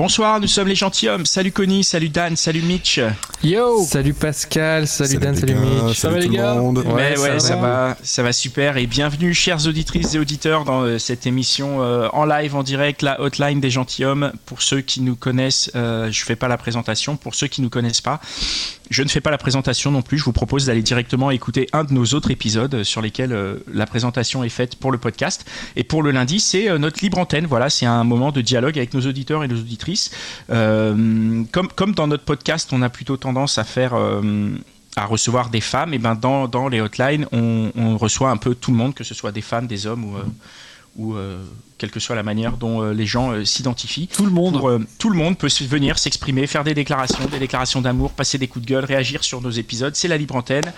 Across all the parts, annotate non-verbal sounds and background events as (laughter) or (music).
Bonsoir, nous sommes les gentilshommes. Salut Connie, salut Dan, salut Mitch. Yo Salut Pascal, salut, Dan, salut Mitch. salut va, tout les le gars? monde. Mais Ouais, ouais, ça ça, va. ça va super. Et bienvenue, chères auditrices et auditeurs, dans euh, cette émission euh, en live, en direct, la hotline des gentilshommes. Pour ceux qui nous connaissent, euh, je fais pas la présentation. Pour ceux qui nous connaissent pas, je ne fais pas la présentation non plus. Je vous propose d'aller directement écouter un de nos autres épisodes sur lesquels euh, la présentation est faite pour le podcast. Et pour le lundi, c'est euh, notre libre antenne. Voilà, c'est un moment de dialogue avec nos auditeurs et nos auditrices. Euh, comme, comme dans notre podcast, on a plutôt tendance à faire. euh, à recevoir des femmes, et ben dans, dans les hotlines, on, on reçoit un peu tout le monde, que ce soit des femmes, des hommes ou, euh, ou euh, quelle que soit la manière dont euh, les gens s'identifient. Tout le monde. Pour, tout le monde peut venir s'exprimer, faire des déclarations, des déclarations d'amour, passer des coups de gueule, réagir sur nos épisodes. C'est la libre antenne.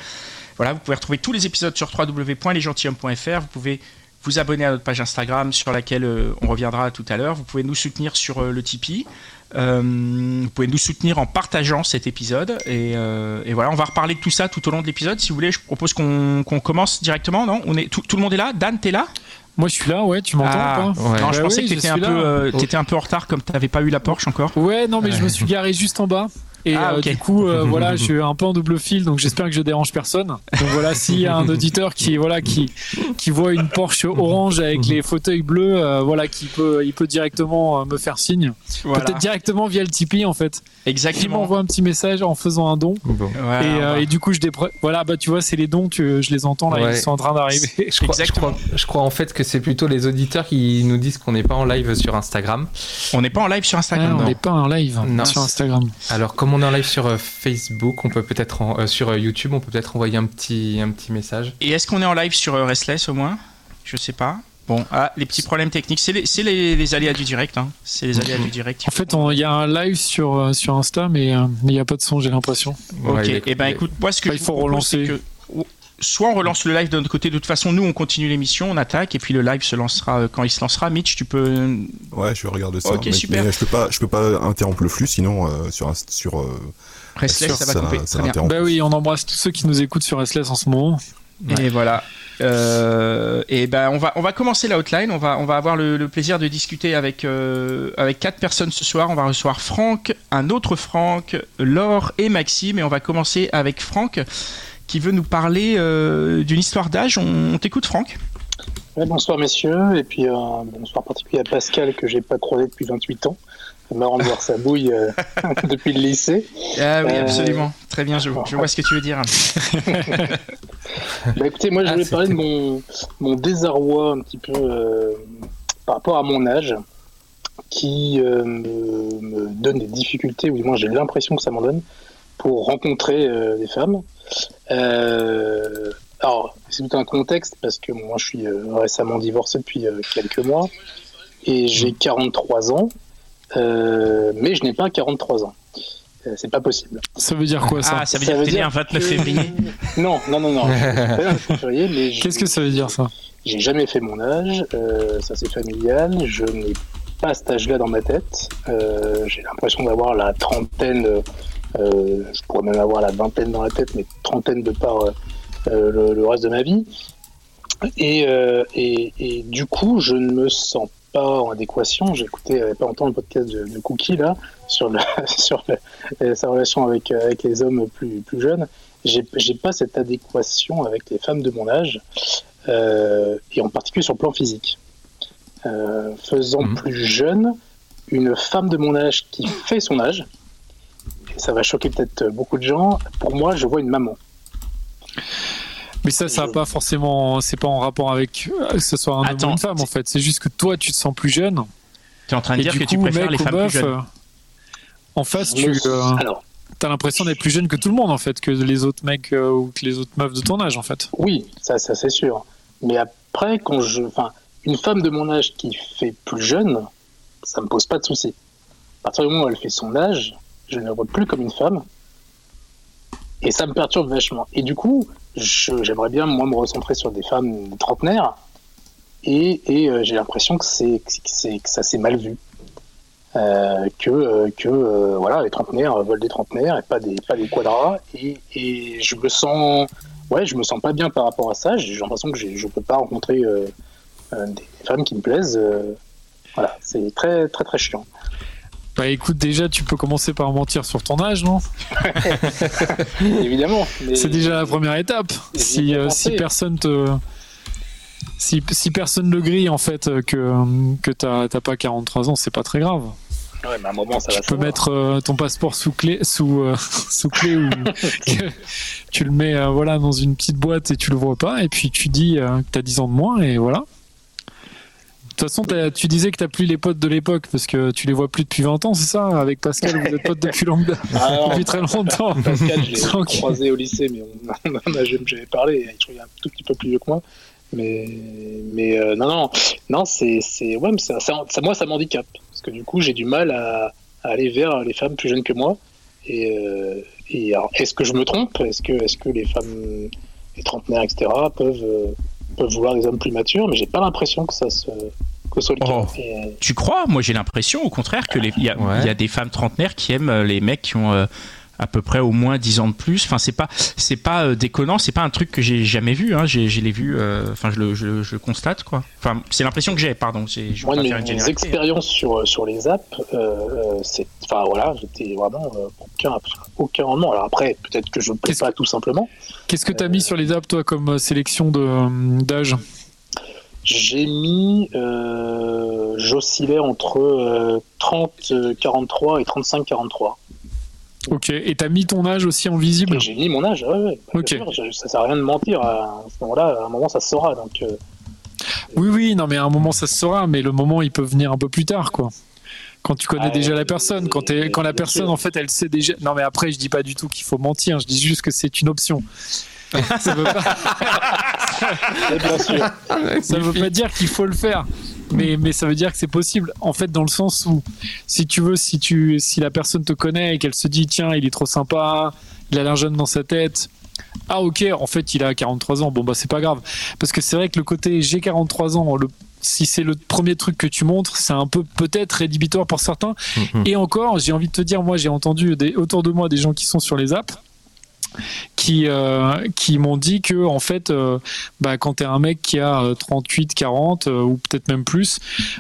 Voilà, vous pouvez retrouver tous les épisodes sur www.lesgentilhommes.fr. Vous pouvez vous abonner à notre page Instagram sur laquelle on reviendra tout à l'heure. Vous pouvez nous soutenir sur le Tipeee. Euh, vous pouvez nous soutenir en partageant cet épisode. Et, euh, et voilà, on va reparler de tout ça tout au long de l'épisode. Si vous voulez, je propose qu'on commence directement. Non? On est, tout, tout le monde est là? Dan, t'es là? Moi je suis là, ouais, tu m'entends Ah, ou pas? Ouais. Non, je Bah pensais oui, que t'étais un, peu, euh, t'étais un peu en retard comme t'avais pas eu la Porsche encore. Ouais, non, mais je me suis garé juste en bas. Et Ah, euh, du coup, euh, (laughs) voilà, je suis un peu en double fil, donc j'espère que je dérange personne. Donc voilà, s'il y a un auditeur qui, voilà, qui, qui voit une Porsche orange avec les fauteuils bleus, euh, voilà, qui peut, il peut directement euh, me faire signe. Voilà. Peut-être directement via le Tipeee, en fait. Il Exactement. m'envoie un petit message en faisant un don. Bon. Voilà, et, on euh, du coup, je dépre... voilà, bah tu vois, c'est les dons que je les entends là, Ouais. ils sont en train d'arriver. Je crois, je, crois, je crois en fait que c'est plutôt les auditeurs qui nous disent qu'on n'est pas en live sur Instagram. On n'est pas en live sur Ah, Instagram. on non. n'est pas en live Non. sur Instagram. Alors comme on est en live sur euh, Facebook, on peut peut-être en- euh, sur euh, YouTube, on peut peut-être envoyer un petit un petit message. Et est-ce qu'on est en live sur euh, Restless au moins? Je sais pas. Bon, ah, les petits problèmes techniques, c'est les, c'est les, les aléas du direct. Hein. C'est les aléas du direct. En fait, il y a un live sur, euh, sur Insta, mais euh, il n'y a pas de son, j'ai l'impression. Ok, Ouais, et ben il est- écoute, moi ce que Enfin, je il faut relancer. que- soit on relance le live de notre côté, de toute façon nous on continue l'émission, on attaque, et puis le live se lancera euh, quand il se lancera. Mitch, tu peux... Ouais, je regarde ça. Ok, mais, super. mais je peux pas, je peux pas interrompre le flux, sinon euh, sur un- sur. euh, Restless, ça va ça- couper. ça Très bien. l'interrompt. Bah oui, on embrasse tous ceux qui nous écoutent sur SLS en ce moment. Et voilà. Euh, et ben on va on va commencer la hotline. On va on va avoir le, le plaisir de discuter avec euh, avec quatre personnes ce soir. On va recevoir Franck, un autre Franck, Laure et Maxime. Et on va commencer avec Franck qui veut nous parler euh, d'une histoire d'âge. On, on t'écoute Franck. Ouais, bonsoir messieurs, et puis euh, bonsoir particulier à Pascal que j'ai pas croisé depuis 28 ans. C'est marrant de voir sa bouille euh, (laughs) depuis le lycée. Ah oui Euh, absolument. Très bien. Je, je vois ce que tu veux dire. (laughs) Bah écoutez, moi je Ah, voulais parler de mon, mon désarroi un petit peu euh, par rapport à mon âge, qui me, me donne des difficultés, ou du moins j'ai l'impression que ça m'en donne, pour rencontrer euh, des femmes. Euh, alors, c'est tout un contexte, parce que moi je suis euh, récemment divorcé depuis euh, quelques mois, et j'ai 43 ans, euh, mais je n'ai pas 43 ans. Euh, c'est pas possible. Ça veut dire quoi ça Ah ça veut dire que t'es né un 29 que- février. Non, non, non, non. (laughs) Qu'est-ce que ça veut dire ça j'ai jamais fait mon âge, euh, ça c'est familial, je n'ai pas cet âge-là dans ma tête. Euh, j'ai l'impression d'avoir la trentaine, euh, je pourrais même avoir la vingtaine dans la tête, mais trentaine de par euh, euh, le, le reste de ma vie. Et, euh, et, et du coup, je ne me sens pas en adéquation. J'ai écouté il y a pas longtemps le podcast de, de Cookie là sur, le, (laughs) sur le- euh, sa relation avec, euh, avec les hommes plus, plus jeunes. J'ai pas cette adéquation avec les femmes de mon âge euh, et en particulier sur le plan physique. Euh, faisant Mhm. plus jeune, une femme de mon âge qui fait son âge, ça va choquer peut-être beaucoup de gens, pour moi, je vois une maman. Mais ça, ça va pas forcément. C'est pas en rapport avec euh, que ce soit un homme Attends, ou une femme en fait. C'est juste que toi, tu te sens plus jeune. T'es en train de dire que coup, tu préfères mec les femmes meuf, plus jeunes. euh, en face, tu euh, Alors, as l'impression d'être plus jeune que tout le monde en fait, que les autres mecs euh, ou que les autres meufs de ton âge en fait. oui, ça, ça c'est sûr. Mais après, quand je, enfin, une femme de mon âge qui fait plus jeune, ça me pose pas de souci. À partir du moment où elle fait son âge, je ne vois plus comme une femme. Et ça me perturbe vachement. Et du coup, j'aimerais bien, moi, me recentrer sur des femmes trentenaires. Et, euh, j'ai l'impression que, que, que ça s'est mal vu. Euh, que euh, que voilà, les trentenaires veulent des trentenaires et pas des, pas des quadras. Et, et je me sens. Ouais, je me sens pas bien par rapport à ça. J'ai l'impression que je peux pas rencontrer des femmes qui me plaisent. voilà, c'est très, très, très chiant. Bah écoute, déjà, tu peux commencer par mentir sur ton âge, non (laughs) Évidemment. mais- C'est déjà la première étape. Si, euh, si personne te. Si, si personne ne grille, en fait, euh, que, que t'as pas 43 ans, c'est pas très grave. Ouais, mais à un moment, ça Tu va peux savoir. mettre euh, ton passeport sous clé, sous, euh, (laughs) sous clé ou (laughs) tu le mets voilà, dans une petite boîte et tu le vois pas, et puis tu dis que t'as 10 ans de moins, et voilà. De toute façon, tu disais que t'as plus les potes de l'époque parce que tu les vois plus depuis 20 ans, c'est ça Avec Pascal, vous êtes potes depuis, longue date- (laughs) Ah, depuis très longtemps. Pascal, je l'ai (laughs) croisé au lycée, mais on, on a jamais parlé. Je est un tout petit peu plus vieux que moi. Mais, mais euh, non, non, non, c'est, c'est, ouais, mais ça, ça- ça- moi, ça m'handicape. Parce que du coup, j'ai du mal à, à aller vers les femmes plus jeunes que moi. Et, euh, et alors, est-ce que je me trompe? Est-ce que, est-ce que les femmes, les trentenaires, etc., peuvent, euh, peuvent vouloir des hommes plus matures? Mais j'ai pas l'impression que ça se, que ce soit le cas. Oh. Et, euh, Tu crois Moi, j'ai l'impression, au contraire, que les- il y, a- Ouais. il y a des femmes trentenaires qui aiment euh, les mecs qui ont euh, à peu près au moins 10 ans de plus. Enfin, c'est pas, c'est pas euh, déconnant. C'est pas un truc que j'ai jamais vu. Hein. J'ai, je l'ai vu. euh, Enfin, je, le, je, je le constate, quoi. Enfin, c'est l'impression que j'ai. Pardon. C'est, je Moi, mes, mes expériences sur, sur les apps, euh, c'est, enfin voilà, j'étais vraiment euh, aucun, aucun rendement. Alors après, peut-être que je ne plais pas tout simplement. Qu'est-ce que t'as mis sur les apps, toi, comme sélection de, d'âge? J'ai mis, euh, j'oscillais entre euh, 30-43 et 35-43. Ok, et t'as mis ton âge aussi en visible? J'ai mis mon âge, ouais, ouais, bah, sûr, ça sert à rien de mentir. À, ce moment-là, à un moment, ça se saura. Donc, euh, Oui, oui, non, mais à un moment ça se saura, mais le moment il peut venir un peu plus tard, quoi. Quand tu connais Ah, déjà la euh, personne, quand, quand la personne en fait elle sait déjà. Non, mais après je dis pas du tout qu'il faut mentir, je dis juste que c'est une option. Ça veut pas, (laughs) bien sûr. ça veut pas dire qu'il faut le faire, mais, mais ça veut dire que c'est possible. En fait, dans le sens où, si tu veux, si, tu, si la personne te connaît et qu'elle se dit tiens, il est trop sympa, il a l'air jeune dans sa tête. Ah ok, en fait il a 43 ans, bon bah c'est pas grave. Parce que c'est vrai que le côté j'ai 43 ans, le, si c'est le premier truc que tu montres, c'est un peu peut-être rédhibitoire pour certains. Mhm. Et encore, j'ai envie de te dire, moi j'ai entendu des, autour de moi des gens qui sont sur les apps qui, euh, qui m'ont dit que en fait, euh, bah, quand t'es un mec qui a euh, 38, 40 euh, ou peut-être même plus,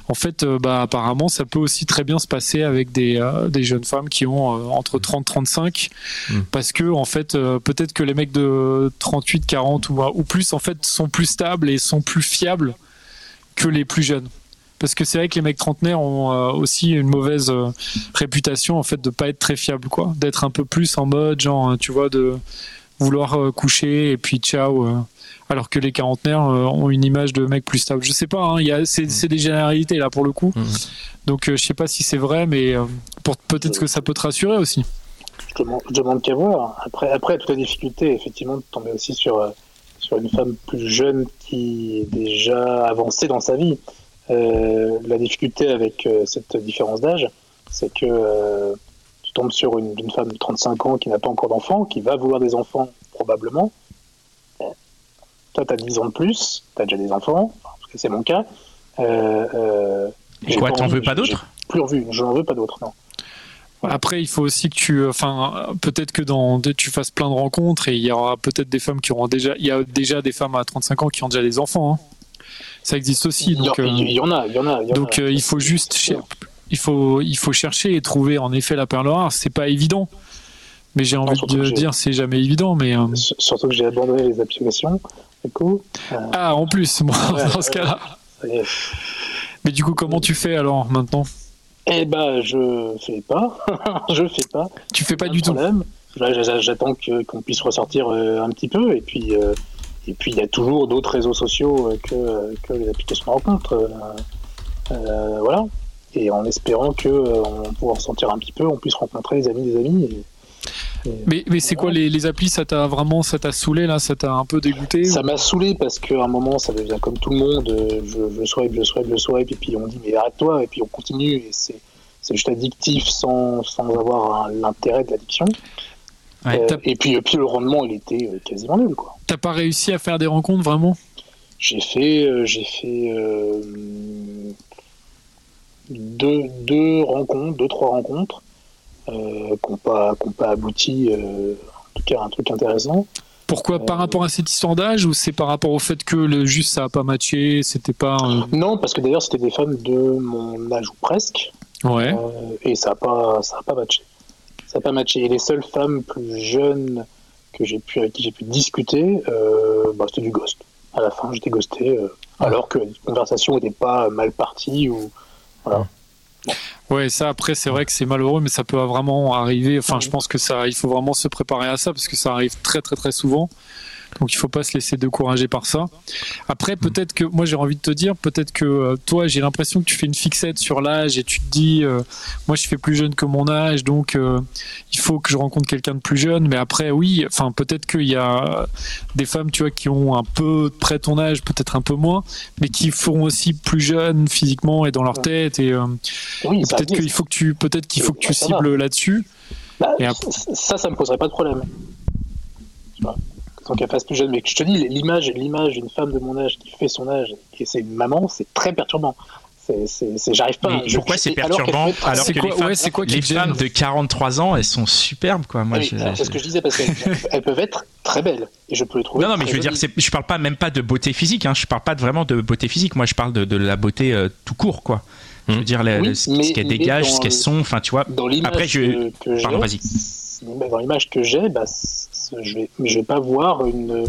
en fait, bah, apparemment, ça peut aussi très bien se passer avec des, des jeunes femmes qui ont entre 30 35 Mm. parce que en fait, peut-être que les mecs de 38, 40 ou, ou plus en fait sont plus stables et sont plus fiables que les plus jeunes. Parce que c'est vrai que les mecs trentenaires ont euh, aussi une mauvaise euh, réputation en fait de pas être très fiables quoi, d'être un peu plus en mode genre euh, tu vois de vouloir euh, coucher et puis ciao. euh, alors que les quarantenaires euh, ont une image de mecs plus stables. Je sais pas, hein, il y a, c'est, c'est des généralités là pour le coup. Mhm. Donc euh, je sais pas si c'est vrai, mais euh, pour, peut-être que ça peut te rassurer aussi. je demande, je demande qu'à voir. Après, après, toute la difficulté, effectivement, de tomber aussi sur, euh, sur une femme plus jeune qui est déjà avancée dans sa vie. Euh, la difficulté avec euh, cette différence d'âge, c'est que euh, tu tombes sur une, une femme de 35 ans qui n'a pas encore d'enfants, qui va vouloir des enfants probablement. Euh, Toi, tu as 10 ans de plus, tu as déjà des enfants, parce que c'est mon cas. Euh, euh, Et quoi, t'en envie- veux pas d'autres? Plus envie, je n'en veux pas d'autres, non. Après, il faut aussi que tu, enfin, peut-être que dans, tu fasses plein de rencontres et il y aura peut-être des femmes qui auront déjà, il y a déjà des femmes à 35 ans qui ont déjà des enfants. hein. Ça existe aussi. Il y, Donc, en- euh, il y en a, il y en a. donc euh, il faut juste, il faut, il faut chercher et trouver en effet la perle rare. C'est pas évident. Mais j'ai envie de dire, c'est jamais évident. Mais euh, Surtout que j'ai abandonné les applications, ah, en plus, moi, dans ce cas-là. Mais du coup, comment tu fais alors maintenant? Eh ben, je fais pas. (laughs) je fais pas. Tu fais pas du tout. J'attends qu'on puisse ressortir un petit peu. Et puis, et puis, il y a toujours d'autres réseaux sociaux euh, que, que les applications de rencontre. euh, euh, voilà. Et en espérant que euh, on pourra ressentir un petit peu, on puisse rencontrer des amis, des amis. et- Mais, mais c'est quoi les, les applis Ça t'a vraiment ça t'a saoulé là Ça t'a un peu dégoûté Ça m'a saoulé parce qu'à un moment, ça devient comme tout le monde. Je, je swipe, je swipe, je swipe, et puis on dit mais arrête-toi, et puis on continue, et c'est c'est juste addictif sans, sans avoir l'intérêt de l'addiction. Ouais, Euh, et puis, le rendement, il était euh, quasiment nul. quoi. T'as pas réussi à faire des rencontres vraiment? J'ai fait, euh, j'ai fait euh, deux, deux rencontres, deux, trois rencontres euh, qui n'ont pas, pas abouti, en tout cas un truc intéressant. Pourquoi? Par rapport à cette histoire d'âge ou c'est par rapport au fait que le juste ça a pas matché C'était pas. Non, parce que d'ailleurs c'était des femmes de mon âge ou presque, Ouais. et ça n'a pas, ça a pas matché. Ça n'a pas matché. Et les seules femmes plus jeunes que j'ai pu, avec qui j'ai pu discuter, euh, bah, c'était du ghost. À la fin, j'étais ghosté, euh, alors que la conversation n'était pas mal partie ou Ouais, ça après c'est vrai que c'est malheureux, mais ça peut vraiment arriver. Enfin, Mhm. je pense que ça, il faut vraiment se préparer à ça parce que ça arrive très très très souvent. Donc il faut pas se laisser décourager par ça. Après, peut-être que moi j'ai envie de te dire, peut-être que euh, toi j'ai l'impression que tu fais une fixette sur l'âge et tu te dis, euh, moi je fais plus jeune que mon âge, donc euh, il faut que je rencontre quelqu'un de plus jeune. Mais après, oui, enfin peut-être qu'il y a des femmes, tu vois, qui ont un peu près ton âge, peut-être un peu moins, mais qui feront aussi plus jeunes physiquement et dans leur tête et oui, et peut-être qu'il faut que tu peut-être qu'il faut que tu cibles là-dessus. Bah, Ça, ça me poserait pas de problème. Tu vois Tant qu'elle fasse plus jeune. Mais je te dis, l'image, l'image d'une femme de mon âge qui fait son âge et c'est une maman, c'est très perturbant. C'est, j'arrive pas. Mais je- pourquoi c'est alors perturbant alors C'est que quoi- les femmes, ouais, quoi les de 43 ans, elles sont superbes quoi. Moi, Oui, je- alors, c'est ce que je disais parce qu'elles (laughs) elles peuvent être très belles et je peux les trouver. Non, non, mais je veux dire, jolies. je parle pas même pas de beauté physique. Hein. Je parle pas de, vraiment de beauté physique. Moi, je parle de, de la beauté euh, tout court, quoi. Je veux Hmm. dire, le- Oui, le- ce qu'elles dégagent, ce qu'elles le- sont. Enfin, tu vois. Dans l'image Après, je- que, que j'ai, Pardon, vas-y. dans l'image que j'ai, bah, je vais, je vais pas voir une,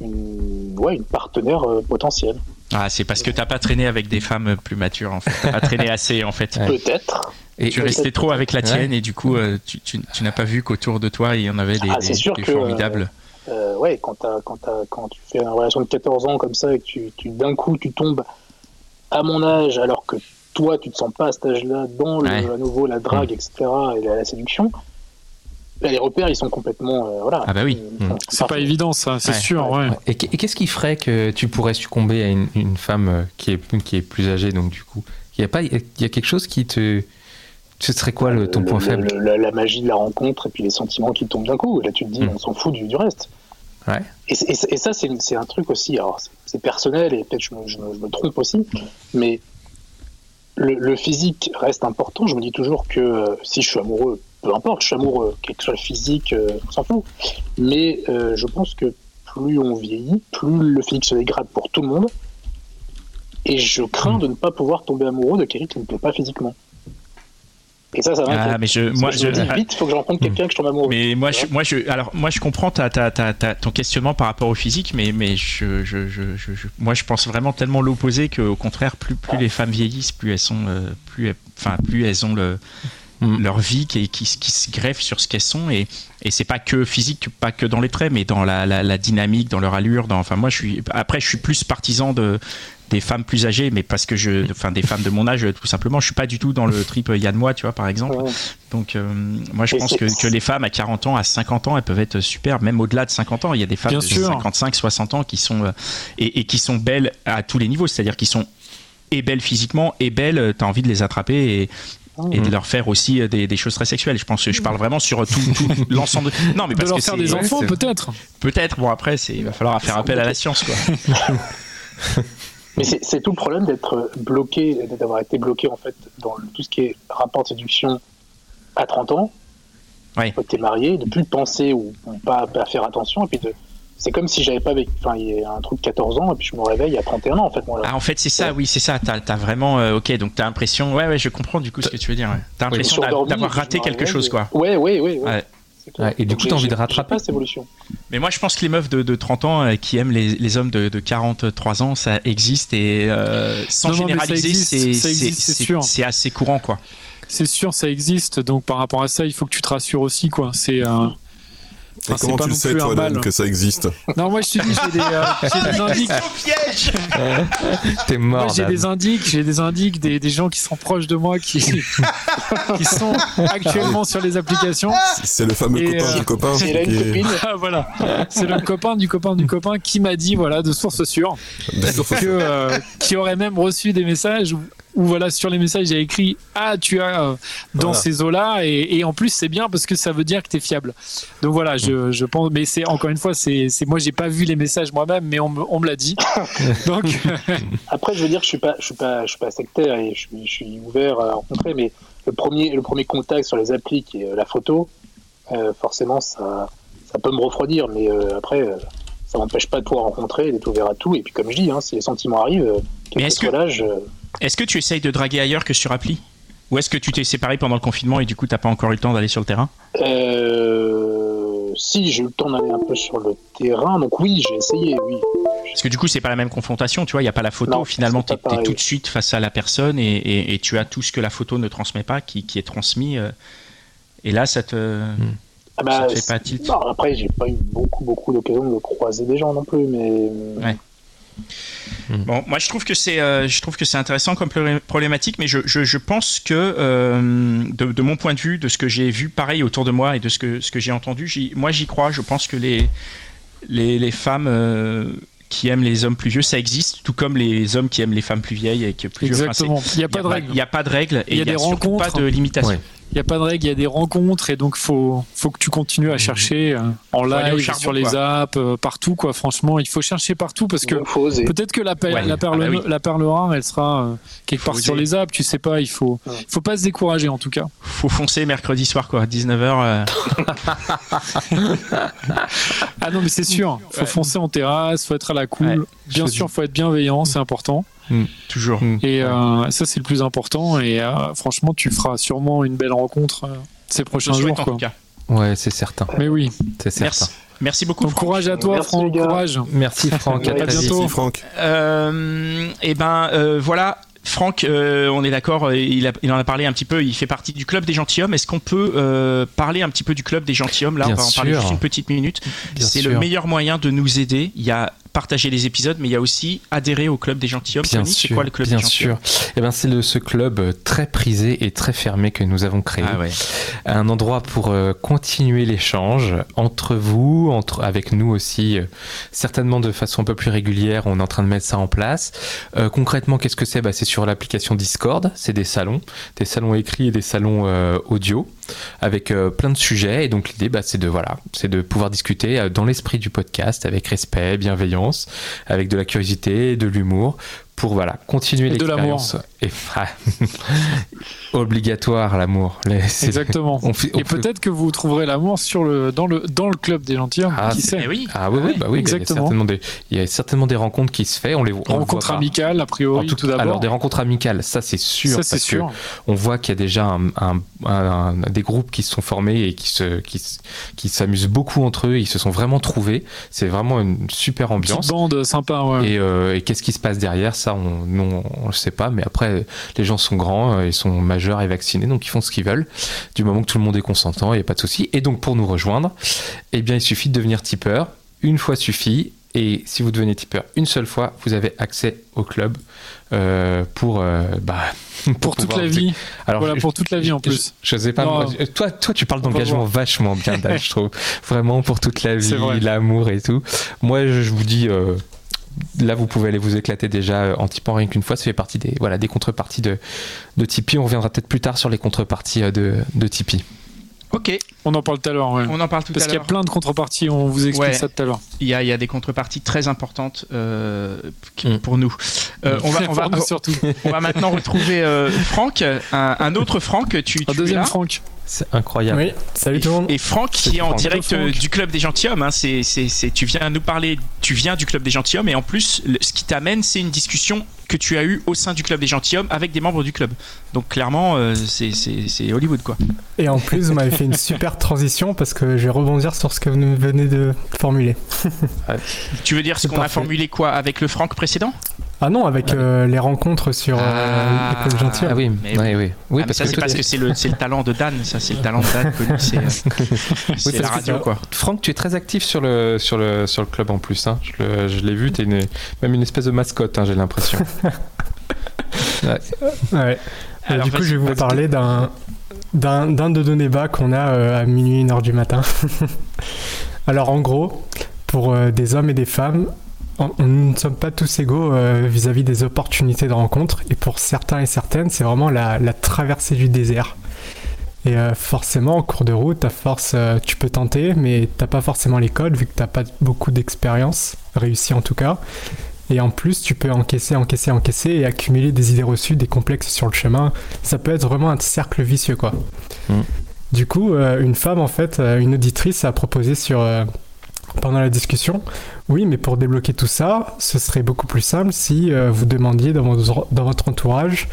une, ouais, une partenaire euh, potentielle. Ah, c'est parce que t'as pas traîné avec des femmes plus matures, en fait. T'as pas traîné assez, en fait. Peut-être. Et, Tu restais trop avec la Ouais. tienne et du coup, euh, tu, tu- tu n'as pas vu qu'autour de toi, il y en avait des, Ah, des- c'est sûr des que, formidables. Euh, ouais, quand, quand, tu fais une relation de 14 ans comme ça et que tu, tu- d'un coup tu tombes à mon âge alors que toi tu te sens pas à cet âge-là dans le, Ouais. à nouveau la drague, etc. et la, la séduction, là, les repères ils sont complètement. euh, voilà. Ah bah oui. Sont C'est pas évident ça, c'est Ouais. sûr. Ouais. et qu- et qu'est-ce qui ferait que tu pourrais succomber à une, une femme euh, qui est, qui est plus âgée, donc du coup? Il y a, pas, il y a quelque chose qui te. Ce serait quoi le, ton Le- point le- faible? le- la, la magie de la rencontre et puis les sentiments qui tombent d'un coup. Là tu te dis, Mm. on s'en fout du, du reste. Ouais. Et, ça, c'est c'est un truc aussi. Alors, c'est- c'est personnel et peut-être je, me- je me- je me trompe aussi, mais le, le physique reste important. Je me dis toujours que euh, si je suis amoureux, peu importe, je suis amoureux, quel que soit le physique, euh, on s'en fout. Mais euh, je pense que plus on vieillit, plus le physique se dégrade pour tout le monde. Et je crains de ne pas pouvoir tomber amoureux de quelqu'un qui ne me plaît pas physiquement. Et ça, ça m'inquiète. Ah, mais je, moi, je, dis vite, faut que je rencontre quelqu'un que je tombe amoureux. Mais moi, je, moi, je, alors, moi, je comprends ta, ta, ta, ta- ton questionnement par rapport au physique, mais, mais je, je, je, je- je- moi, je pense vraiment tellement l'opposé qu'au contraire, plus, plus les femmes vieillissent, plus elles sont, euh, plus, elles- enfin, plus elles ont le, Mm. leur vie qui, qui, qui se greffe sur ce qu'elles sont et, et c'est pas que physique, pas que dans les traits, mais dans la, la, la dynamique, dans leur allure. Dans, enfin, moi, je suis, après, je suis plus partisan de des femmes plus âgées, mais parce que je, enfin, des femmes de mon âge, tout simplement, je suis pas du tout dans le trip Yann moi, tu vois, par exemple. Donc, euh, moi, je pense que, que les femmes à 40 ans, à 50 ans, elles peuvent être super, même au-delà de 50 ans. Il y a des femmes Bien de sûr. 55, 60 ans qui sont, euh, et, et qui sont belles à tous les niveaux, c'est-à-dire qui sont et belles physiquement, et belles, tu as envie de les attraper et, et de leur faire aussi euh, des, des choses très sexuelles. Je pense que je parle vraiment sur tout, tout (laughs) l'ensemble de. Non, mais De parce leur que faire des enfants peut-être. Peut-être, bon, après, il va falloir faire appel à la science, quoi. Mais c'est tout le problème d'être bloqué, d'avoir été bloqué en fait dans le- tout ce qui est rapport de séduction à 30 ans. Ouais. T'es marié, de plus penser ou, ou pas, pas faire attention. Et puis de, c'est comme si j'avais pas vécu, enfin, il y a un truc de 14 ans et puis je me réveille à 31 ans en fait. Moi. Ah, en fait, c'est ça, oui, c'est ça. T'as as vraiment. euh, ok, donc t'as l'impression. Ouais, ouais, je comprends du coup ce que tu veux dire. ouais. T'as l'impression d'avoir raté quelque chose, et- quoi. Ouais, ouais, ouais. ouais. Ouais. C'est clair. Ouais, et du Donc coup, t'as envie de rattraper. pas cette évolution. Mais moi, je pense que les meufs de, de 30 ans euh, qui aiment les, les hommes de, de 43 ans, ça existe et euh, sans Non, généraliser, c'est- assez courant, quoi. C'est sûr, ça existe. Donc par rapport à ça, il faut que tu te rassures aussi, quoi. C'est euh, Et Enfin, c'est comment tu le sais, plus toi. Dan, que ça existe Non, moi je te dis, j'ai des, euh, j'ai des (laughs) indices. piège (laughs) T'es mort. Moi, j'ai des indices, j'ai des indices, des, des gens qui sont proches de moi, qui, (laughs) qui sont actuellement sur les applications. C'est le fameux Et, copain euh, du copain. Est- copine. Ah, voilà, c'est le copain du copain du copain qui m'a dit, voilà, de source sûre, que euh, qui aurait même reçu des messages où, où, voilà, sur les messages, il y a écrit Ah, tu as euh, dans Voilà. ces eaux-là, et, et en plus, c'est bien parce que ça veut dire que tu es fiable. Donc voilà, je, je pense, mais c'est encore une fois, c'est moi, j'ai pas vu les messages moi-même, mais on me, on me l'a dit. (laughs) Donc, (laughs) Après, je veux dire, je suis pas, je suis pas, je suis pas sectaire et je suis, je suis ouvert à rencontrer, mais le premier, le premier contact sur les applis qui est la photo, euh, forcément, ça, ça peut me refroidir, mais euh, après, euh, ça m'empêche pas de pouvoir rencontrer, d'être ouvert à tout. Et puis, comme je dis, hein, si les sentiments arrivent, quel Mais que soit l'âge, Est-ce que tu essayes de draguer ailleurs que sur appli Ou est-ce que tu t'es séparé pendant le confinement et du coup t'as pas encore eu le temps d'aller sur le terrain euh, si j'ai eu le temps d'aller un peu sur le terrain, donc oui, j'ai essayé, oui. Parce que du coup c'est pas la même confrontation, tu vois, il y a pas la photo, Non, finalement t'es pareil. tout de suite face à la personne et, et- et tu as tout ce que la photo ne transmet pas qui, qui est transmis. euh, et là ça te... Ah bah, Ça te fait c'est- pas tilt non, après, j'ai pas eu beaucoup, beaucoup d'occasions de croiser des gens non plus, mais. Ouais. Bon, moi je trouve que c'est, euh, je trouve que c'est intéressant comme problé- problématique, mais je, je, je pense que euh, de, de mon point de vue, de ce que j'ai vu, pareil autour de moi et de ce que ce que j'ai entendu, j'y- moi j'y crois. Je pense que les les, les femmes euh, qui aiment les hommes plus vieux, ça existe, tout comme les hommes qui aiment les femmes plus vieilles et que plus vieux. Enfin, exactement, il n'y a pas de règle. Il n'y a pas de règle et Il y a des surtout rencontres. pas de limitation. Ouais. Il n'y a pas de règle, il y a des rencontres et donc faut faut que tu continues à chercher euh, en live, charbon, sur les quoi. apps, euh, partout quoi. Franchement, il faut chercher partout parce que peut-être que la, per- Ouais. la perle Ah bah oui. la perle rare, elle sera euh, quelque part sur les apps. Tu sais pas, il faut Ouais. faut pas se décourager en tout cas. Faut foncer mercredi soir quoi, 19h. (laughs) Ah non mais c'est sûr, faut Ouais. foncer en terrasse, faut être à la cool. Ouais. Bien sûr, faut être bienveillant, c'est important. Toujours. Mm. Et euh, ça c'est le plus important. Et euh, franchement, tu feras sûrement une belle rencontre euh, ces prochains jours. souhaite en Quoi. tout cas. Ouais, c'est certain. Mais oui. C'est certain. Merci. Merci beaucoup. Donc Franck. courage à toi, Merci, Franck. Courage. Merci Franck. (laughs) À à très vite. bientôt. Merci Franck. Euh, et ben euh, voilà. Franck, euh, on est d'accord, il, en a parlé un petit peu, il fait partie du club des gentilshommes. Est-ce qu'on peut euh, parler un petit peu du club des gentilshommes? Là, Bien on va en parler sûr. juste une petite minute. C'est le meilleur moyen de nous aider. Il y a partager les épisodes, mais il y a aussi adhérer au club des gentilshommes. Bien Tony, c'est quoi le club bien des sûr. Eh ben, c'est le- ce club euh, très prisé et très fermé que nous avons créé. Ah ouais. un endroit pour euh, continuer l'échange entre vous, entre avec nous aussi, euh, certainement de façon un peu plus régulière. On est en train de mettre ça en place. Euh, concrètement, qu'est-ce que c'est? Bah, C'est sur l'application Discord. C'est des salons, des salons écrits et des salons audio avec euh, plein de sujets. Et donc l'idée, bah, c'est de voilà, c'est de pouvoir discuter euh, dans l'esprit du podcast, avec respect, bienveillance, avec de la curiosité, de l'humour. Pour voilà, continuer Et de l'expérience. Et (laughs) obligatoire l'amour. Exactement. on fait- on Et fait- peut-être que vous trouverez l'amour sur le dans le dans le club des gentilshommes. Ah, qui sait Eh oui. Ah oui, oui, bah oui, il y a Exactement. certainement des, il y a certainement des rencontres qui se font. On les on le Rencontre voit pas. amicale, a En priori, tout, tout, d'abord. alors des rencontres amicales, ça c'est sûr. ça c'est sûr. On voit qu'il y a déjà un, un- un- des groupes qui se sont formés et qui se, qui, s'amusent beaucoup entre eux. Ils se sont vraiment trouvés. C'est vraiment une super ambiance. bande sympa, ouais. Et, euh, et qu'est-ce qui se passe derrière Ça, on ne le sait pas. Mais après, les gens sont grands, euh, ils sont majeurs et vaccinés, donc ils font ce qu'ils veulent. Du moment que tout le monde est consentant, il n'y a pas de souci. Et donc, pour nous rejoindre, eh bien, il suffit de devenir tipeur. Une fois suffit. Et si vous devenez tipeur une seule fois, vous avez accès au club euh, pour, euh, bah, (laughs) pour toute la vie. Alors, voilà, je- pour toute la vie en plus. Je, sais pas. Moi, toi, toi, tu parles d'engagement vachement bien, Dan, je trouve. (laughs) Vraiment pour toute la vie, l'amour et tout. Moi, je, je vous dis. euh, Là, vous pouvez aller vous éclater déjà euh, en typant rien qu'une fois. Ça fait partie des, voilà, des contreparties de, de Tipeee. On reviendra peut-être plus tard sur les contreparties euh, de, de Tipeee. Ok, On en parle tout à l'heure, ouais. on en parle tout Parce à qu'il y a l'heure. plein de contreparties, on vous explique Ouais. ça tout à l'heure. Il y a, il y a des contreparties très importantes euh, Mm. pour nous. Euh, on, va, (laughs) on, va, Pour nous, surtout. on va maintenant retrouver euh, Franck, un, un autre Franck. Tu, Un tu es deuxième là Franck. C'est incroyable. Oui, salut tout le monde. Et Franck qui est en Franck. direct euh, du club des gentilshommes, hein, c'est, c'est, c'est- tu viens nous parler, tu viens du club des gentilshommes et en plus le- ce qui t'amène c'est une discussion que tu as eue au sein du club des gentilshommes avec des membres du club. Donc clairement euh, c'est, c'est, c'est Hollywood quoi. Et en plus, vous m'avez fait une super transition parce que je vais rebondir sur ce que vous venez de formuler. (laughs) Tu veux dire ce C'est qu'on a formulé quoi avec le Franck précédent? Ah non, avec euh, les rencontres sur euh, Ah. l'école. Ah oui, Mais oui, oui. Oui, Ah, mais parce ça, que c'est parce que c'est le, c'est le talent de Dan, ça, c'est le talent de Dan connu, c'est (laughs) c'est parce la radio, quoi. Franck, tu es très actif sur le, sur le, sur le club en plus. Hein. Je, l'ai vu, tu es même une espèce de mascotte, hein, j'ai l'impression. (laughs) Ouais. Ouais. Euh, Alors, du coup, je vais vous parler d'un d'un d'un de nos débats qu'on a euh, à minuit, une heure du matin. (laughs) Alors, en gros, pour euh, des hommes et des femmes, on, nous ne sommes pas tous égaux euh, vis-à-vis des opportunités de rencontre. Et pour certains et certaines, c'est vraiment la, la traversée du désert. Et euh, forcément, en cours de route, à force, euh, tu peux tenter, mais t'as pas forcément les codes vu que t'as pas beaucoup d'expérience, réussi en tout cas. Et en plus, tu peux encaisser, encaisser, encaisser et accumuler des idées reçues, des complexes sur le chemin. Ça peut être vraiment un cercle vicieux, quoi. Mm. Du coup, une femme, en fait, une auditrice a proposé sur pendant la discussion, oui, mais pour débloquer tout ça, ce serait beaucoup plus simple si euh, vous demandiez dans votre, dans votre entourage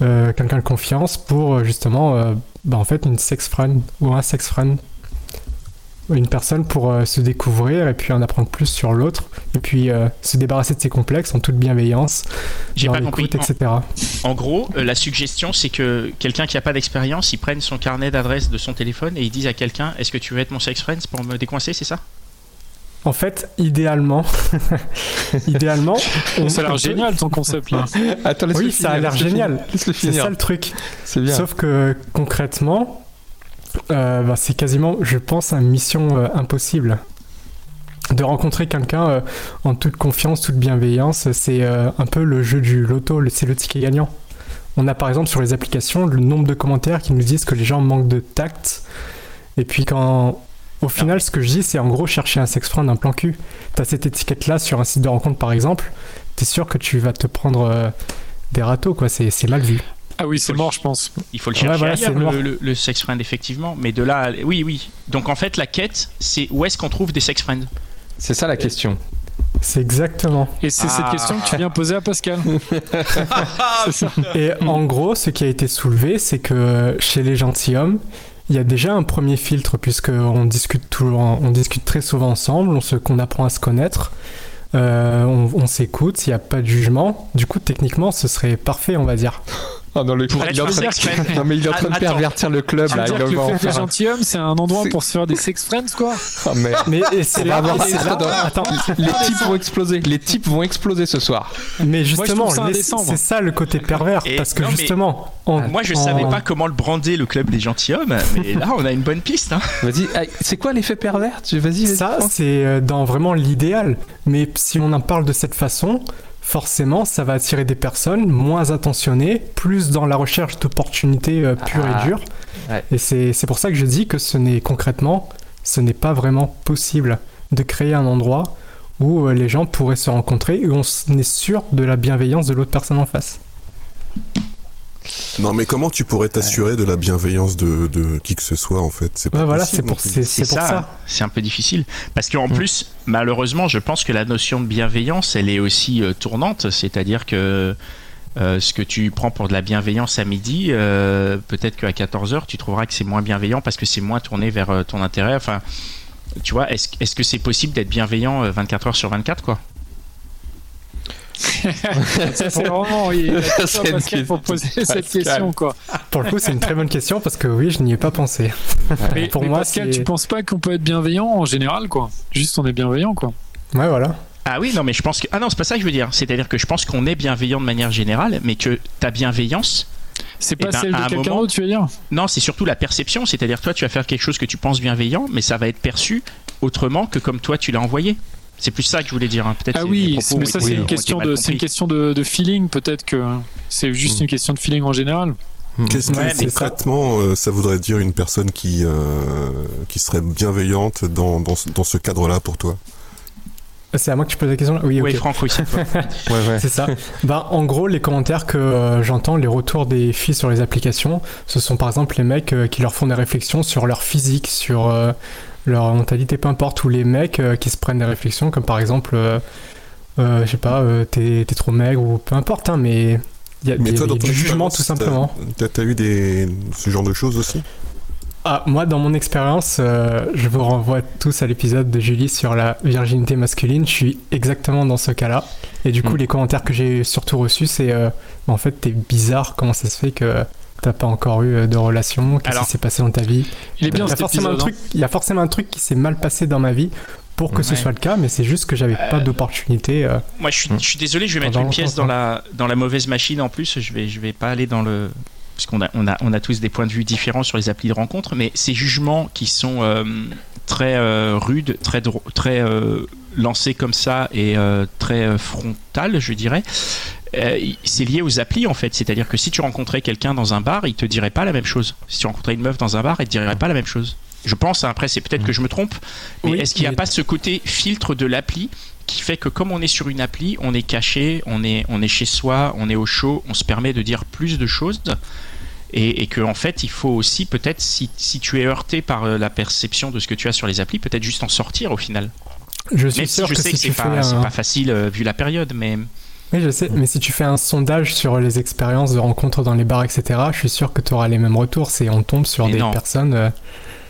euh, quelqu'un de confiance pour euh, justement, euh, bah, en fait, une sex friend ou un sex friend. Une personne pour se découvrir et puis en apprendre plus sur l'autre et puis se débarrasser de ses complexes en toute bienveillance, J'ai dans pas compris. etc. En gros, euh, la suggestion, c'est que quelqu'un qui a pas d'expérience, il prenne son carnet d'adresse de son téléphone et il dise à quelqu'un Est-ce que tu veux être mon sex friend pour me décoincer, c'est ça? En fait, idéalement, (laughs) idéalement, on- Ça a on l'air génial ton concept là. (laughs) Attends, laisse-le Oui, ça a finir, l'air génial. finir, C'est finir. ça le truc. C'est bien. Sauf que concrètement, euh, bah, c'est quasiment, je pense, une mission euh, impossible. De rencontrer quelqu'un euh, en toute confiance, toute bienveillance, c'est euh, un peu le jeu du loto, c'est le ticket gagnant. On a par exemple sur les applications le nombre de commentaires qui nous disent que les gens manquent de tact. Et puis quand, au final, ce que je dis, c'est en gros chercher un sex friend, un plan cul. T'as cette étiquette-là sur un site de rencontre par exemple, t'es sûr que tu vas te prendre euh, des râteaux, quoi. C'est c'est mal vu. Ah oui, c'est mort, je pense. Il faut le Ouais, chercher voilà, ailleurs, c'est mort. le, le- le sex friend, effectivement. Mais de là, à- oui, oui. Donc en fait, la quête, c'est où est-ce qu'on trouve des sex friends? C'est ça la question. C'est exactement. Et c'est Ah. cette question que tu viens poser à Pascal. (laughs) c'est ça. Et en gros, ce qui a été soulevé, c'est que chez les gentilshommes, il y a déjà un premier filtre puisque on discute toujours, on discute très souvent ensemble, on se, qu'on apprend à se connaître, euh, on, on s'écoute, il n'y a pas de jugement. Du coup, techniquement, ce serait parfait, on va dire. Ah non, le... Pour il est en train de... (laughs) non, mais il est en train de Attends. pervertir le club là. Il le club des gentilshommes, c'est un endroit pour se faire des sex friends, quoi Ah, merde. (laughs) Mais c'est On là, avoir attends, Les types vont exploser. Les types vont exploser ce soir. mais justement, c'est ça le côté pervers, Et- parce que non, justement, en- Moi, je savais pas comment le brander, le club des gentilshommes, mais là, on a une bonne piste. Hein. (laughs) Vas-y. C'est quoi l'effet pervers? Tu vas-y. Ça, c'est euh, dans vraiment l'idéal. Mais si on en parle de cette façon, forcément, ça va attirer des personnes moins attentionnées, plus dans la recherche d'opportunités euh, pures Ah. et dures. Ouais. Et c'est pour ça que je dis que ce n'est concrètement, ce n'est pas vraiment possible de créer un endroit où euh, les gens pourraient se rencontrer où on est sûr de la bienveillance de l'autre personne en face. Non, mais comment tu pourrais t'assurer de la bienveillance de, de qui que ce soit en fait? C'est pas Ouais, voilà, c'est pour, c'est- c'est pour ça. C'est un peu difficile. Parce qu'en plus, malheureusement, je pense que la notion de bienveillance, elle est aussi euh, tournante. C'est-à-dire que euh, ce que tu prends pour de la bienveillance à midi, euh, peut-être qu'à 14h, tu trouveras que c'est moins bienveillant parce que c'est moins tourné vers euh, ton intérêt. Enfin, tu vois, est-ce est-ce que c'est possible d'être bienveillant euh, 24 heures sur 24, quoi? Ça, c'est vraiment. (laughs) Toi, c'est une Pascal, pour poser question. cette question, quoi. Pour le coup, c'est une très bonne question parce que oui, je n'y ai pas pensé. Mais, Pour mais moi, Pascal, c'est- tu penses pas qu'on peut être bienveillant en général, quoi? Juste on est bienveillant, quoi. Ouais, voilà. Ah oui, non, mais je pense que. Ah non, c'est pas ça que je veux dire. C'est-à-dire que je pense qu'on est bienveillant de manière générale, mais que ta bienveillance, C'est pas ben, celle à de un quelqu'un moment- d'autre, tu veux dire? Non, c'est surtout la perception, c'est-à-dire toi tu vas faire quelque chose que tu penses bienveillant, mais ça va être perçu autrement que comme toi tu l'as envoyé. C'est plus ça que je voulais dire. hein. Peut-être Ah oui, propos mais ça c'est une question de, c'est une question de, de feeling, peut-être que c'est juste Mm. une question de feeling en général. Qu'est-ce que Ouais, euh, ça voudrait dire une personne qui, euh, qui serait bienveillante dans, dans, ce- dans ce cadre-là pour toi? C'est à moi que tu poses la question là? Oui, Oui, ok. Franck, oui, c'est toi. (laughs) Ouais, ouais. C'est ça. ben, en gros, les commentaires que euh, j'entends, les retours des filles sur les applications, ce sont par exemple les mecs euh, qui leur font des réflexions sur leur physique, sur euh, leur mentalité, peu importe, ou les mecs euh, qui se prennent des réflexions, comme par exemple, euh, euh, je sais pas, t'es trop maigre, ou peu importe, hein, mais il y a, Mais y toi, y du jugement tout simplement. T'as eu des, ce genre de choses aussi? Ah, moi, dans mon expérience, euh, je vous renvoie tous à l'épisode de Julie sur la virginité masculine. Je suis exactement dans ce cas-là. Et du coup, Mm. les commentaires que j'ai surtout reçus, c'est euh, en fait, t'es bizarre. Comment ça se fait que t'as pas encore eu euh, de relation Qu'est-ce qui s'est passé dans ta vie? Il est bien il y, a forcément un épisode. hein. truc, il y a forcément un truc qui s'est mal passé dans ma vie pour que ce soit le cas, mais c'est juste que j'avais pas d'opportunité. euh. Moi, je suis, Mm. je suis désolé, je vais mettre une pièce dans la, dans la mauvaise machine en plus. Je vais, je vais pas aller dans le. Parce qu'on a, on a, on a tous des points de vue différents sur les applis de rencontre, mais ces jugements qui sont euh, très euh, rudes, très, très euh, lancés comme ça et euh, très euh, frontal, je dirais, euh, c'est lié aux applis en fait. C'est-à-dire que si tu rencontrais quelqu'un dans un bar, il te dirait pas la même chose. Si tu rencontrais une meuf dans un bar, elle te dirait pas la même chose. Je pense, hein, après, c'est peut-être que je me trompe, mais Oui, est-ce qu'il n'y a mais- pas ce côté filtre de l'appli qui fait que comme on est sur une appli, on est caché, on est, on est chez soi, on est au chaud, on se permet de dire plus de choses et, et que en fait il faut aussi peut-être si, si tu es heurté par euh, la perception de ce que tu as sur les applis, peut-être juste en sortir au final. Je suis Même si sûr je que sais si que c'est pas, un... pas facile euh, vu la période, mais Oui, je sais, mais si tu fais un sondage sur les expériences de rencontres dans les bars, etc., je suis sûr que tu auras les mêmes retours. C'est on tombe sur Mais des non. personnes. euh,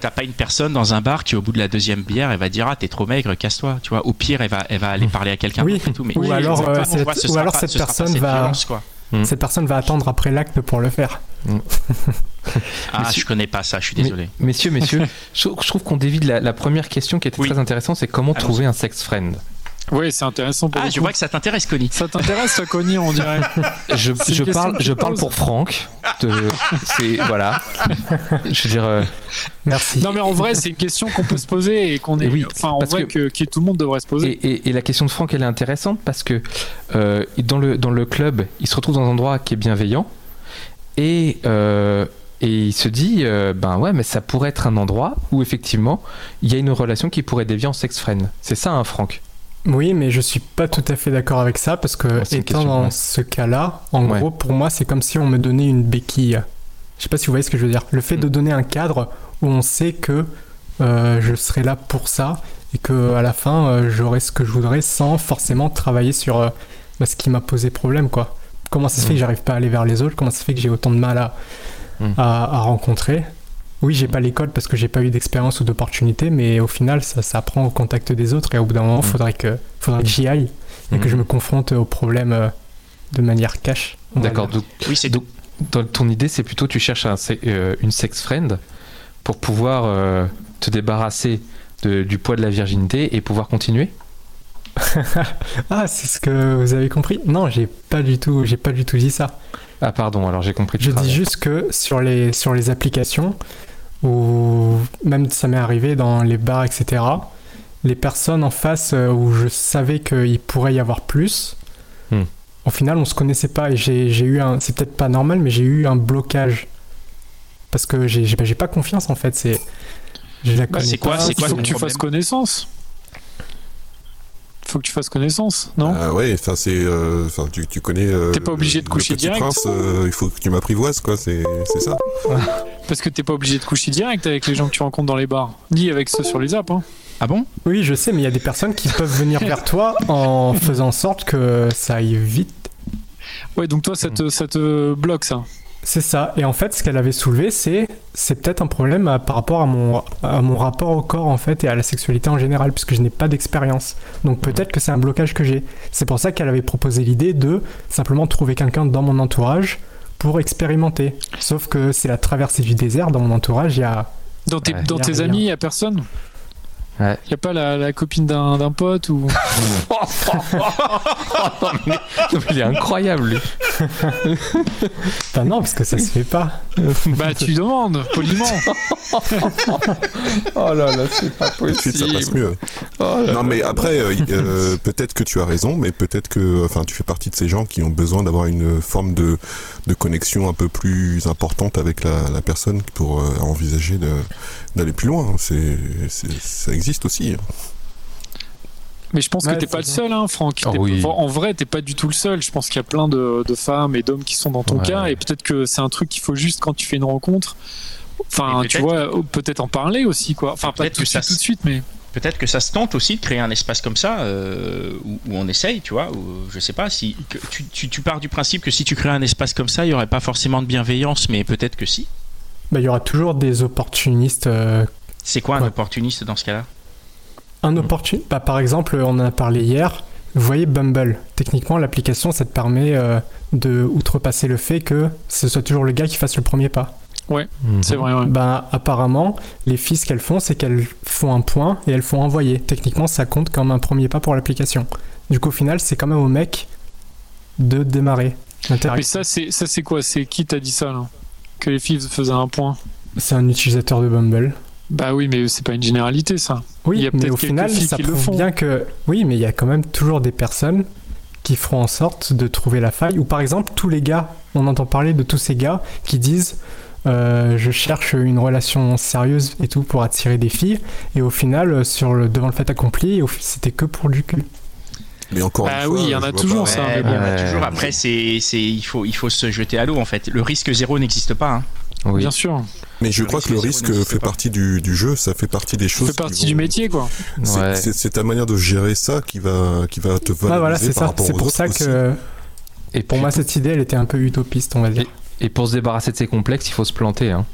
t'as pas une personne dans un bar qui au bout de la deuxième bière, elle va dire ah t'es trop maigre, casse-toi. Tu vois, au pire elle va, elle va aller parler à quelqu'un Oui. tout. Mais Ou mais alors, je vois euh, pas, cette- tu vois, ce ou alors pas- cette ce personne cette va- violence, quoi. Mm. Cette personne va attendre après l'acte pour le faire. (laughs) Ah, Mais je connais pas ça, je suis Mais- désolé. Messieurs, messieurs, (laughs) je, trouve qu'on dévie de la, la première question qui était Oui. très intéressante, c'est comment trouver un sex friend? Oui, c'est intéressant pour Ah, je vois que ça t'intéresse, Connie. Ça t'intéresse, ça, Connie, on dirait. (laughs) Je, parle, je pour Franck. de- c'est voilà. Je veux dire, euh, Merci. Non, mais en vrai, c'est une question qu'on peut se poser et qu'on est. Oui, enfin, en vrai, que... que tout le monde devrait se poser. et, et- et la question de Franck, elle est intéressante parce que euh, dans le dans le club, il se retrouve dans un endroit qui est bienveillant et euh, et il se dit, euh, ben ouais, mais ça pourrait être un endroit où effectivement il y a une relation qui pourrait dévier en sex friend. C'est ça, hein, Franck? Oui, mais je suis pas tout à fait d'accord avec ça parce que une étant question, dans ouais. ce cas-là, en Ouais. gros, pour moi, c'est comme si on me donnait une béquille. Je sais pas si vous voyez ce que je veux dire. Le fait de donner un cadre où on sait que euh, je serai là pour ça et que à la fin, euh, j'aurai ce que je voudrais sans forcément travailler sur euh, bah, ce qui m'a posé problème, quoi. Comment ça se fait que j'arrive pas à aller vers les autres? Comment ça se fait que j'ai autant de mal à, Mm. à, à rencontrer? Oui, j'ai pas l'école parce que j'ai pas eu d'expérience ou d'opportunité, mais au final, ça, ça prend au contact des autres et au bout d'un moment, Mm. faudrait que, faudrait que j'y aille et que Mm. je me confronte aux problèmes euh, de manière cash. D'accord. Oui, c'est Donc, dans ton idée, c'est plutôt tu cherches un euh, une sex friend pour pouvoir euh, te débarrasser de- du poids de la virginité et pouvoir continuer? (laughs) Ah, c'est ce que vous avez compris? Non, j'ai pas du tout, j'ai pas du tout dit ça. Ah pardon, alors j'ai compris. de Je dis juste que sur les, sur les applications, ou même ça m'est arrivé dans les bars, etc., les personnes en face euh, où je savais qu'il pourrait y avoir plus, Hmm. au final on se connaissait pas et j'ai j'ai eu un. C'est peut-être pas normal, mais j'ai eu un blocage. Parce que j'ai pas confiance en fait. C'est. Bah, c'est quoi- c'est Il quoi faut ton que tu problème? fasses connaissance. Faut que tu fasses connaissance, non Ah ouais, enfin c'est, euh, enfin tu, tu connais. euh, T'es pas obligé de le coucher petit direct. Prince, euh, il faut que tu m'apprivoises quoi, c'est, c'est ça. (laughs) Parce que t'es pas obligé de coucher direct avec les gens que tu rencontres dans les bars, ni avec ceux sur les apps. Hein. Ah bon? Oui, je sais, mais il y a des personnes qui peuvent venir vers toi en faisant en sorte que ça aille vite. Ouais, donc toi, ça te, ça te bloque ça. C'est ça. Et en fait, ce qu'elle avait soulevé, c'est c'est peut-être un problème à- par rapport à mon, à mon rapport au corps, en fait, et à la sexualité en général, puisque je n'ai pas d'expérience. Donc peut-être que c'est un blocage que j'ai. C'est pour ça qu'elle avait proposé l'idée de simplement trouver quelqu'un dans mon entourage pour expérimenter. Sauf que c'est la traversée du désert. Dans mon entourage, il y a... Dans tes, Ouais. dans Y a tes rien. amis, y a personne? Ouais. Y a pas la, la copine d'un d'un pote ou? (laughs) Non, mais il est incroyable lui. Enfin (laughs) non, parce que ça se fait pas. bah, tu demandes, poliment. Oh là là, c'est pas suite, ça passe mieux. Oh là Non, mais après, euh, euh, peut-être que tu as raison, mais peut-être que, enfin, tu fais partie de ces gens qui ont besoin d'avoir une forme de, de connexion un peu plus importante avec la, la personne pour euh, envisager de, d'aller plus loin. C'est, c'est- ça existe aussi. Mais je pense Ouais, que t'es pas le seul, hein, Franck. Oh oui. En vrai, t'es pas du tout le seul. Je pense qu'il y a plein de, de femmes et d'hommes qui sont dans ton Ouais. cas, et peut-être que c'est un truc qu'il faut juste quand tu fais une rencontre. Enfin, tu peut-être- vois, oh, peut-être en parler aussi, quoi. Enfin, pas Peut-être tout ça tout de suite, mais. Peut-être que ça se tente aussi de créer un espace comme ça euh, où, où on essaye, tu vois. Où, je sais pas si que tu, tu- tu pars du principe que si tu crées un espace comme ça, il y aurait pas forcément de bienveillance, mais peut-être que si. Bah, il y aura toujours des opportunistes. euh, C'est quoi un Ouais. opportuniste dans ce cas-là? Un opportun... bah, par exemple, on en a parlé hier. Vous voyez Bumble. Techniquement, l'application, ça te permet euh, de outrepasser le fait que ce soit toujours le gars qui fasse le premier pas. Mhm. C'est vrai, ouais. Bah, apparemment, les filles, ce qu'elles font, c'est qu'elles font un point et elles font envoyer. Techniquement, ça compte comme un premier pas pour l'application. Du coup, au final, c'est quand même au mec de démarrer Mais l'interaction. ça, c'est ça, c'est quoi? C'est qui t'a dit ça là? Que les filles faisaient un point C'est un utilisateur de Bumble. Bah oui, mais c'est pas une généralité ça. Il Oui, y a mais au final, ça qui le prouve font. bien que. Oui, mais il y a quand même toujours des personnes qui feront en sorte de trouver la faille. Ou par exemple, tous les gars, on entend parler de tous ces gars qui disent euh, Je cherche une relation sérieuse et tout pour attirer des filles. Et au final, euh, sur le, devant le fait accompli, c'était que pour du cul. Mais encore Bah une oui, fois, il y en a toujours, pas- ça, Ouais, mais il y en a bon. toujours. Ouais. Après, c'est, c'est, il faut, il faut se jeter à l'eau en fait. Le risque zéro n'existe pas. hein. Oui. Bien sûr. Mais je Le crois que le risque fait pas. partie du, du jeu, ça fait partie des Ça choses. fait qui partie vont- du métier quoi. C'est Ouais. ta manière de gérer ça qui va, qui va te valoriser Ah, voilà, c'est par ça. rapport C'est pour ça aussi. que Et pour moi, cette idée, elle était un peu utopiste, on va dire. Et pour se débarrasser de ces complexes, il faut se planter. Hein.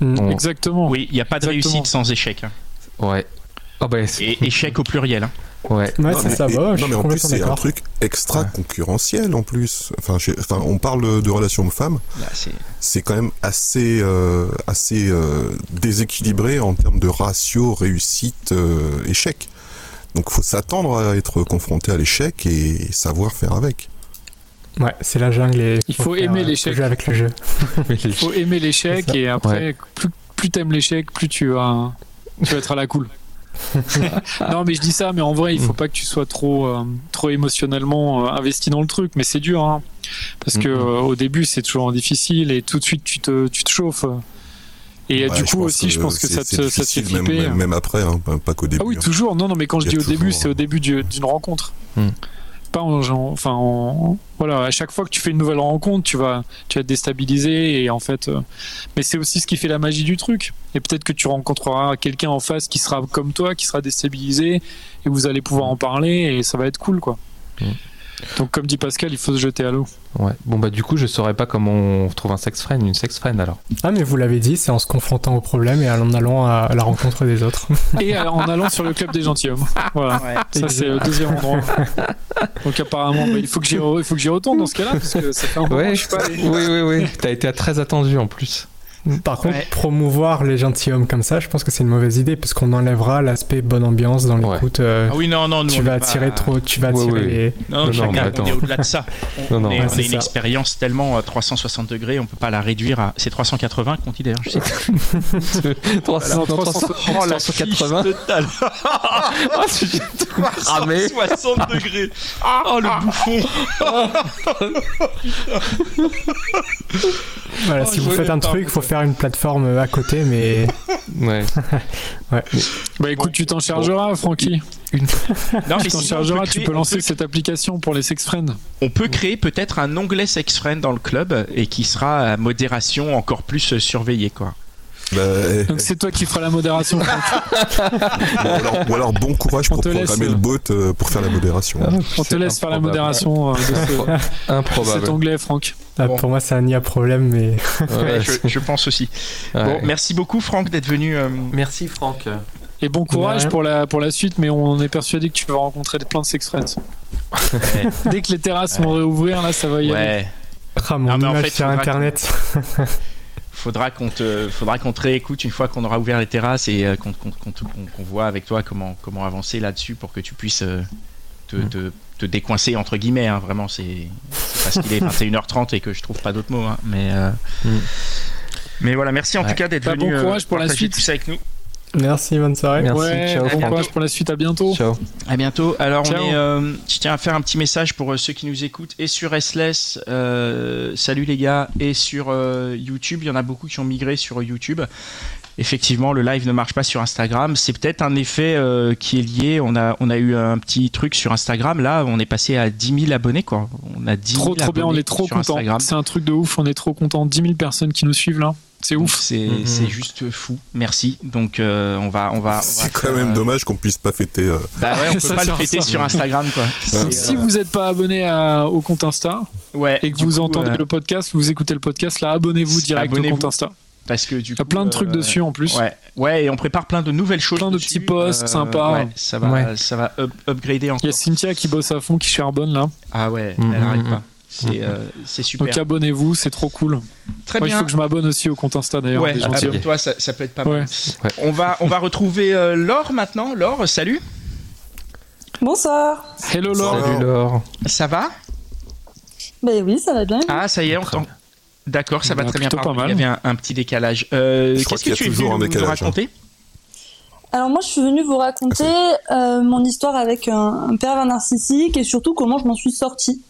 Mm. On- Exactement. Oui, il n'y a pas de Exactement. réussite sans échec. hein. Ouais. Oh bah, Et échec au pluriel. hein. ouais. C'est ça. et- bah, non, mais en plus, c'est un truc extra concurrentiel en plus. Enfin, on parle de relations hommes-femmes, Là, c'est- quand même assez, euh, assez euh, déséquilibré en termes de ratio réussite euh, échec. Donc, faut s'attendre à être confronté à l'échec et savoir faire avec. Ouais, c'est la jungle et Il faut aimer euh, l'échec. avec le jeu. (laughs) Il faut aimer l'échec et après, plus, plus t'aimes l'échec, plus tu vas, tu vas être à la cool. (laughs) non, mais je dis ça, mais en vrai, il faut pas que tu sois trop, euh, trop émotionnellement euh, investi dans le truc. Mais c'est dur, hein, parce que Mhm. euh, au début, c'est toujours difficile et tout de suite, tu te, tu te chauffes. Et Ouais, du coup aussi, je pense que ça te, ça te fait flipper. même, même après, hein, pas- qu'au début. Ah oui, hein. toujours. Non, non, mais quand je dis au début, c'est au début du- d'une rencontre. Enfin, en- voilà, à chaque fois que tu fais une nouvelle rencontre, tu vas, tu vas te déstabiliser et en fait, euh, mais c'est aussi ce qui fait la magie du truc. Et peut-être que tu rencontreras quelqu'un en face qui sera comme toi, qui sera déstabilisé et vous allez pouvoir en parler et ça va être cool, quoi. Hmm. Donc, comme dit Pascal, il faut se jeter à l'eau. Ouais. Bon bah du coup, je saurais pas comment on trouve un sex friend, une sex friend alors. Ah, mais vous l'avez dit, c'est en se confrontant au problème et en allant à la rencontre des autres. (laughs) Et euh, en allant sur le club des gentilshommes. Voilà. Ça, c'est le deuxième endroit. Donc, apparemment, bah, il faut que j'y re- il faut que j'y retourne dans ce cas-là, parce que ça fait un moment que je suis pas allé. oui, oui, oui. T'as été très attendu en plus. Par contre, Ouais. promouvoir les gentilshommes comme ça, je pense que c'est une mauvaise idée parce qu'on enlèvera l'aspect bonne ambiance dans Ouais. l'écoute. euh, Ah oui, non, non, nous, tu vas pas- attirer trop, tu vas Ouais, attirer ouais. les. Non, Non, non, chacun, mais on attends. est au-delà de ça. On, (laughs) Non, non, on est, ouais, on c'est est une ça. expérience tellement à 360 degrés, on peut pas la réduire à. C'est 380 qu'on dit d'ailleurs, je sais pas. (laughs) 300, 300, Oh, la 380. fiche totale. (laughs) Ah, tu viens de tout cramer. 360 degrés. Oh, le bouffon. Voilà, Oh, si vous faites un truc, il faut ouais. Faire une plateforme à côté, mais (laughs) (laughs) Ouais. Bah écoute, tu t'en chargeras, Francky. (laughs) Non, Tu t'en chargeras, on peut tu créer- peux lancer peut- cette application pour les sex friends. On peut créer peut-être un onglet sex friend dans le club et qui sera à modération encore plus surveillée, quoi. Bah, Donc c'est toi qui feras la modération. Bon, (laughs) alors, ou alors bon courage On pour programmer euh, le bot euh, pour faire la modération. On te laisse faire la modération euh, de ce- de (laughs) cet Improbable. onglet, Franck. ah, Bon. pour moi, c'est un IA problème. Mais Ouais, (laughs) je, je pense aussi. ouais. Bon, merci beaucoup, Franck, d'être venu. euh, Merci Franck. Et bon courage pour la, pour la suite, mais on est persuadé que tu vas rencontrer plein de sex friends. Ouais. Dès que les terrasses vont réouvrir, là, ça va y aller. ouais. ah, mon Non, mais en image fait, sur Internet. Faudra qu'on te, faudra qu'on te réécoute une fois qu'on aura ouvert les terrasses et euh, qu'on, qu'on- qu'on te- qu'on- qu'on voit avec toi comment, comment avancer là-dessus pour que tu puisses euh, te, Mm. te- te décoincer entre guillemets. hein. Vraiment, c'est, c'est parce qu'il est 21h30 et que je trouve pas d'autres mots. hein. Mais, euh, Mm. mais voilà, merci en Ouais. tout cas d'être Bah, venu. bon courage pour la suite. tout ça avec nous. Merci, bonne soirée. Merci, ouais, ciao, bon Franck. courage pour la suite, à bientôt. Ciao. À bientôt. Alors, Ciao. on est, euh, je tiens à faire un petit message pour euh, ceux qui nous écoutent et sur SLS. euh, salut les gars. Et sur euh, YouTube, il y en a beaucoup qui ont migré sur YouTube. Effectivement, le live ne marche pas sur Instagram. C'est peut-être un effet euh, qui est lié. On a, on a eu un petit truc sur Instagram. Là, on est passé à 10 000 abonnés. Quoi. On a 10 000 Trop, trop bien, on abonnés est trop content. C'est un truc de ouf, on est trop content. 10 000 personnes qui nous suivent là. C'est ouf. C'est Mhm. c'est juste fou. Merci. Donc, euh, on va, on va. C'est quand faire, même euh, dommage qu'on puisse pas fêter. euh, Bah ouais, on (laughs) peut Ça pas le fêter ça. sur Instagram, quoi. (laughs) Si euh, vous n'êtes pas abonné à- au compte Insta ouais, et que vous coup, entendez euh, le podcast, vous écoutez le podcast, là, abonnez-vous direct au compte Insta. parce que du Il y a coup, plein de trucs euh, dessus en plus. Ouais, ouais, et on prépare plein de nouvelles choses. Plein de dessus. petits posts sympas. ouais, ça va, Ouais. ça va up- upgrader encore. Il y a Cynthia qui bosse à fond, qui charbonne là. Ah ouais, Mm, elle mm, arrête mm. pas. C'est euh, c'est super. Donc abonnez-vous, c'est trop cool. Très Moi, il bien. faut que je m'abonne aussi au compte Insta d'ailleurs. Ouais, gentilshommes. abonne-toi, ça, ça peut être pas Ouais. mal. Ouais. On va, on va retrouver euh, Laure maintenant. Laure, salut. Bonsoir. Hello Laure. Salut Laure. Ça va? Ben oui, ça va bien. Ah, ça y est, on t'entend. D'accord, ça va Bah, très bien. pas mal. Il y avait un, un petit décalage. Euh, Qu'est-ce que tu es venu un nous- hein. raconter? Alors moi, je suis venue vous raconter euh, mon histoire avec un, un pervers narcissique et surtout comment je m'en suis sortie.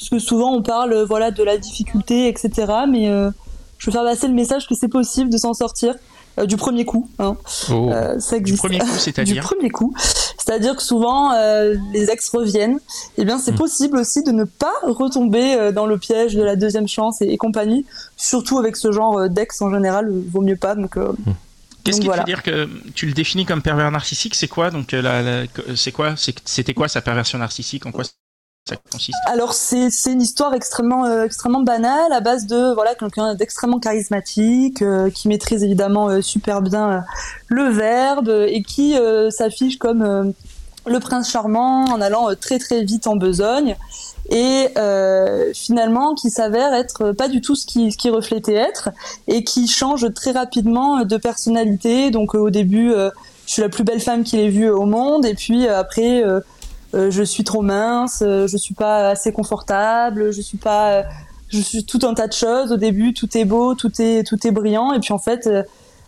Parce que souvent, on parle euh, voilà de la difficulté, etc. Mais euh, je veux faire passer le message que c'est possible de s'en sortir euh, du premier coup. Hein. Oh. Euh, ça Du existe. premier coup, (laughs) du c'est-à-dire premier coup. C'est-à-dire que souvent, euh, les ex reviennent. Eh bien, c'est Mm. possible aussi de ne pas retomber dans le piège de la deuxième chance et, et compagnie. Surtout avec ce genre d'ex en général, vaut mieux pas. Donc, euh, Qu'est-ce qui voilà. fait dire que tu le définis comme pervers narcissique? C'est quoi donc la, la- c'est quoi C'était quoi sa perversion narcissique? En quoi Alors c'est une histoire extrêmement euh, extrêmement banale à base de voilà quelqu'un d'extrêmement charismatique euh, qui maîtrise évidemment euh, super bien le verbe et qui s'affiche comme le prince charmant en allant très très vite en besogne et finalement qui s'avère être pas du tout ce qui reflétait être et qui change très rapidement de personnalité. Donc au début je suis la plus belle femme qu'il ait vue au monde et puis après je suis trop mince, euh, je suis pas assez confortable, je suis pas, euh, je suis tout un tas de choses. Au début, tout est beau, tout est tout est brillant, et puis en fait, euh,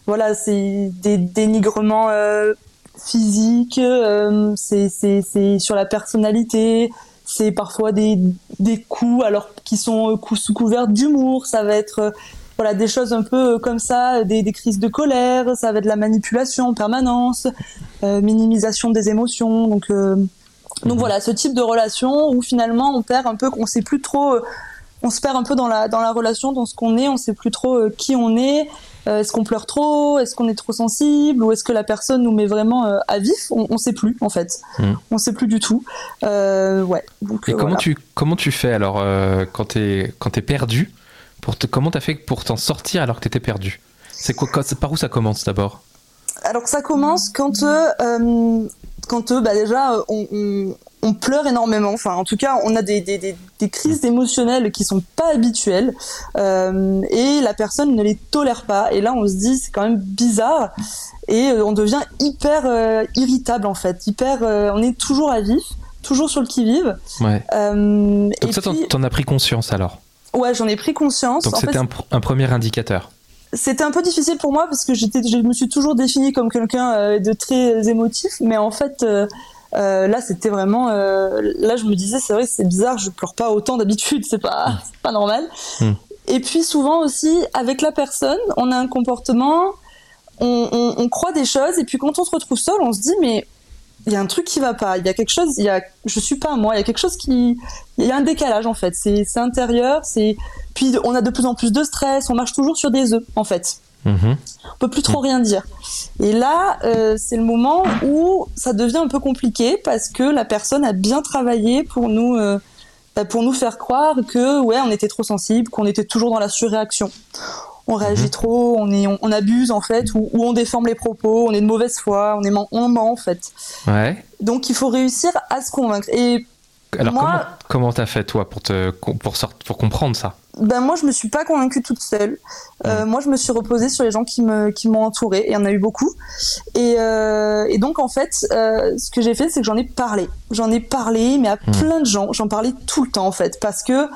voilà, c'est des dénigrements euh, physiques, euh, c'est c'est c'est sur la personnalité, c'est parfois des des coups alors qui sont euh, sous couvert d'humour, ça va être euh, voilà des choses un peu euh, comme ça, des, des crises de colère, ça va être de la manipulation en permanence, euh, minimisation des émotions, donc euh, donc voilà, ce type de relation où finalement on perd un peu, on sait plus trop, euh, on se perd un peu dans la dans la relation, dans ce qu'on est, on sait plus trop euh, qui on est. Euh, est-ce qu'on pleure trop? Est-ce qu'on est trop sensible? Ou est-ce que la personne nous met vraiment euh, à vif? On, on sait plus en fait. Mm. On sait plus du tout. Euh, ouais. Donc, Et comment voilà. tu comment tu fais alors quand t'es quand t'es perdu pour te, comment t'as fait pour t'en sortir alors que t'étais perdu? C'est quoi par où ça commence d'abord? Alors ça commence quand euh, quand euh, bah déjà euh, on, on, on pleure énormément. Enfin, en tout cas, on a des, des, des, des crises émotionnelles qui sont pas habituelles euh, et la personne ne les tolère pas. Et là, on se dit c'est quand même bizarre et on devient hyper euh, irritable en fait. Hyper, euh, on est toujours à vif, toujours sur le qui vive. Ouais. Donc et ça puis, t'en as pris conscience alors? ouais, j'en ai pris conscience. Donc c'était fait, un, pr- un premier indicateur. C'était un peu difficile pour moi parce que j'étais, je me suis toujours définie comme quelqu'un euh, de très émotif, mais en fait, euh, euh, là, c'était vraiment, euh, là, je me disais, c'est vrai, c'est bizarre, je pleure pas autant d'habitude, c'est pas, c'est pas normal. Mm. Et puis souvent aussi, avec la personne, on a un comportement, on, on, on croit des choses, et puis quand on se retrouve seul, on se dit, mais il y a un truc qui va pas, il y a quelque chose, il y a, je suis pas moi, il y a quelque chose qui, il y a un décalage en fait, c'est, c'est intérieur, c'est, puis on a de plus en plus de stress, on marche toujours sur des œufs en fait Mhm. on peut plus trop rien dire. Et là, euh, c'est le moment où ça devient un peu compliqué parce que la personne a bien travaillé pour nous, euh, pour nous faire croire que ouais, on était trop sensible, qu'on était toujours dans la surréaction. On réagit trop, on est, on, on abuse en fait, ou, ou on déforme les propos, on est de mauvaise foi, on est, on ment en fait. Ouais. Donc il faut réussir à se convaincre. Et Alors Moi- comment t'as fait toi pour te pour sort- pour comprendre ça? Ben moi je me suis pas convaincue toute seule. Euh, moi je me suis reposée sur les gens qui me qui m'ont entourée et il y en a eu beaucoup. Et, euh, et donc en fait euh, ce que j'ai fait c'est que j'en ai parlé. J'en ai parlé mais à plein de gens. J'en parlais tout le temps en fait parce que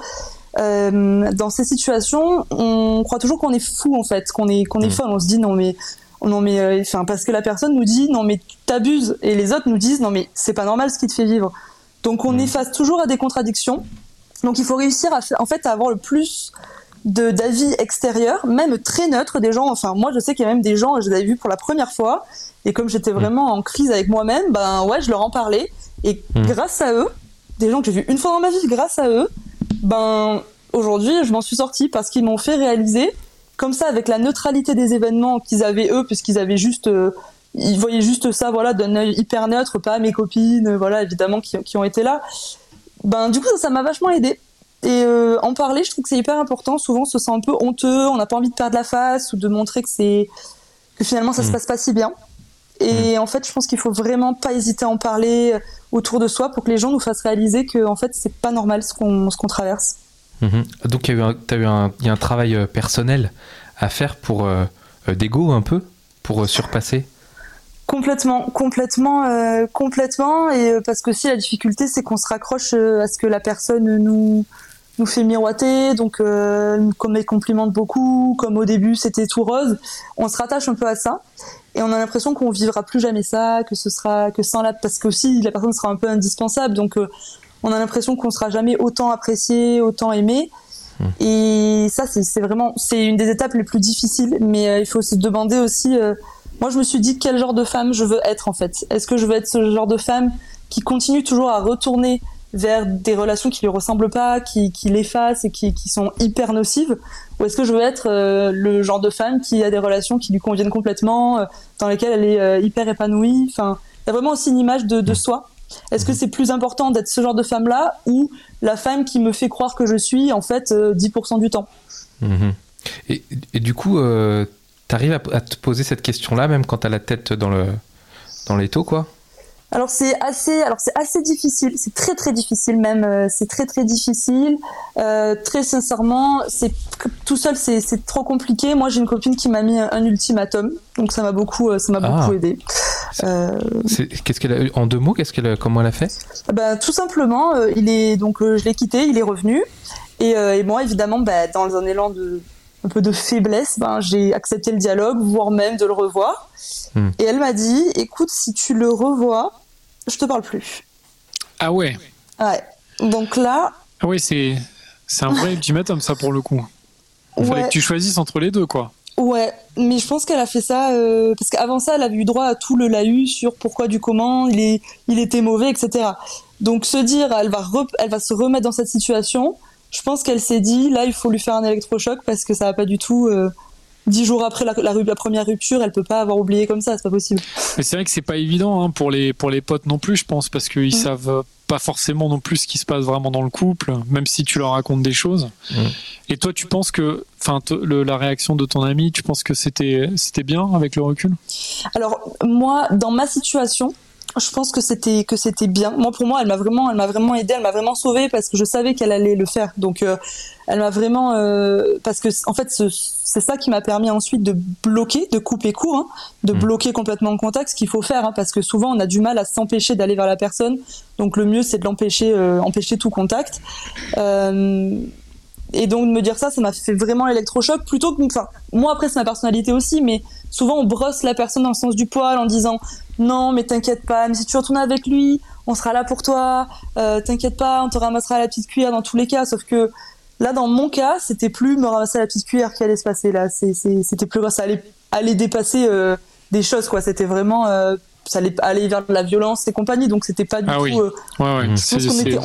euh, dans ces situations on croit toujours qu'on est fou en fait, qu'on est qu'on est Mm. folle. On se dit non mais non mais euh, enfin parce que la personne nous dit non mais tu t'abuses et les autres nous disent non mais c'est pas normal ce qui te fait vivre. Donc on est face toujours à des contradictions. Donc il faut réussir à, en fait, à avoir le plus de d'avis extérieurs, même très neutres, des gens. Enfin, moi, je sais qu'il y a même des gens, je les avais vus pour la première fois, et comme j'étais vraiment en crise avec moi-même, ben ouais, je leur en parlais, et Mm. grâce à eux, des gens que j'ai vus une fois dans ma vie, grâce à eux, ben aujourd'hui, je m'en suis sortie parce qu'ils m'ont fait réaliser, comme ça, avec la neutralité des événements qu'ils avaient eux, puisqu'ils avaient juste euh, ils voyaient juste ça, voilà, d'un œil hyper neutre, pas mes copines, voilà, évidemment, qui, qui ont été là. Ben, du coup, ça, m'a vachement aidé. Et euh, en parler, je trouve que c'est hyper important. Souvent, on se sent un peu honteux, on n'a pas envie de perdre la face ou de montrer que c'est que finalement ça se passe pas si bien. Et en fait, je pense qu'il faut vraiment pas hésiter à en parler autour de soi pour que les gens nous fassent réaliser que en fait, c'est pas normal ce qu'on ce qu'on traverse. Mhm. Donc, il y a eu un, t'as eu un, il y a un travail euh, personnel à faire pour euh, euh, d'ego un peu, pour euh, surpasser? Complètement, complètement, euh, complètement. Et euh, parce que si la difficulté, c'est qu'on se raccroche euh, à ce que la personne nous nous fait miroiter, donc euh, comme elle complimente beaucoup, comme au début c'était tout rose, on se rattache un peu à ça et on a l'impression qu'on vivra plus jamais ça, que ce sera que sans la parce que aussi la personne sera un peu indispensable, donc euh, on a l'impression qu'on sera jamais autant apprécié, autant aimé. Et ça, c'est c'est vraiment, c'est une des étapes les plus difficiles. Mais euh, il faut se demander aussi. euh, moi, je me suis dit quel genre de femme je veux être en fait. Est-ce que je veux être ce genre de femme qui continue toujours à retourner vers des relations qui lui ressemblent pas, qui, qui l'effacent et qui, qui sont hyper nocives, ou est-ce que je veux être euh, le genre de femme qui a des relations qui lui conviennent complètement, euh, dans lesquelles elle est euh, hyper épanouie? Enfin, il y a vraiment aussi une image de, de soi. Est-ce que c'est plus important d'être ce genre de femme-là ou la femme qui me fait croire que je suis en fait euh, 10% du temps? Mhm. Et, et du coup, t'arrives à, à te poser cette question-là, même quand t'as la tête dans le dans l'étau, quoi? Alors c'est assez, alors c'est assez difficile, c'est très très difficile même, euh, c'est très très difficile. Euh, très sincèrement, c'est tout seul c'est trop compliqué. Moi j'ai une copine qui m'a mis un, un ultimatum, donc ça m'a beaucoup, euh, ça m'a Ah. beaucoup aidé. Euh, C'est- Qu'est-ce qu'elle en deux mots Qu'est-ce qu'elle, comment elle a fait? Bah, tout simplement, euh, il est donc je l'ai quitté, il est revenu et, et moi évidemment bah, dans un élan de un peu de faiblesse, ben j'ai accepté le dialogue, voire même de le revoir. Hmm. Et elle m'a dit, écoute, si tu le revois, je te parle plus. Ah ouais. Ouais. Donc là, Ah ouais, c'est c'est un vrai (laughs) ultimatum ça pour le coup. Il fallait Ouais. que tu choisisses entre les deux quoi. Ouais, mais je pense qu'elle a fait ça euh, parce qu'avant ça, elle avait eu droit à tout le lahu sur pourquoi du comment, il, est, il était mauvais, etc. Donc se dire, elle va, re- elle va se remettre dans cette situation, je pense qu'elle s'est dit, là, il faut lui faire un électrochoc parce que ça va pas du tout. euh, Dix jours après la, la, ru- la première rupture, elle peut pas avoir oublié comme ça, c'est pas possible. Mais c'est vrai que c'est pas évident hein, pour les pour les potes non plus, je pense, parce qu'ils Mm. savent pas forcément non plus ce qui se passe vraiment dans le couple, même si tu leur racontes des choses. Mm. Et toi, tu penses que, enfin, la réaction de ton ami, tu penses que c'était c'était bien avec le recul? Alors moi, dans ma situation, je pense que c'était que c'était bien. Moi, pour moi, elle m'a vraiment, elle m'a vraiment aidé, elle m'a vraiment sauvée parce que je savais qu'elle allait le faire. Donc, euh, elle m'a vraiment euh, parce que en fait, ce- c'est ça qui m'a permis ensuite de bloquer, de couper court, hein, de Mhm. bloquer complètement le contact, ce qu'il faut faire, hein, parce que souvent on a du mal à s'empêcher d'aller vers la personne. Donc, le mieux, c'est de l'empêcher, euh, empêcher tout contact. Et donc de me dire ça, ça m'a fait vraiment l'électrochoc plutôt que, enfin, moi après c'est ma personnalité aussi, mais souvent on brosse la personne dans le sens du poil en disant non mais t'inquiète pas, mais si tu retournes avec lui, on sera là pour toi, euh, t'inquiète pas, on te ramassera la petite cuillère dans tous les cas, sauf que là dans mon cas, c'était plus me ramasser la petite cuillère qui allait se passer là, c'était plus grave, ça allait, aller dépasser euh, des choses quoi, c'était vraiment, euh, ça allait aller vers la violence et compagnie, donc c'était pas du Ah tout... oui. euh, Ouais, ouais. Je c'est- pense qu'on c'est- était...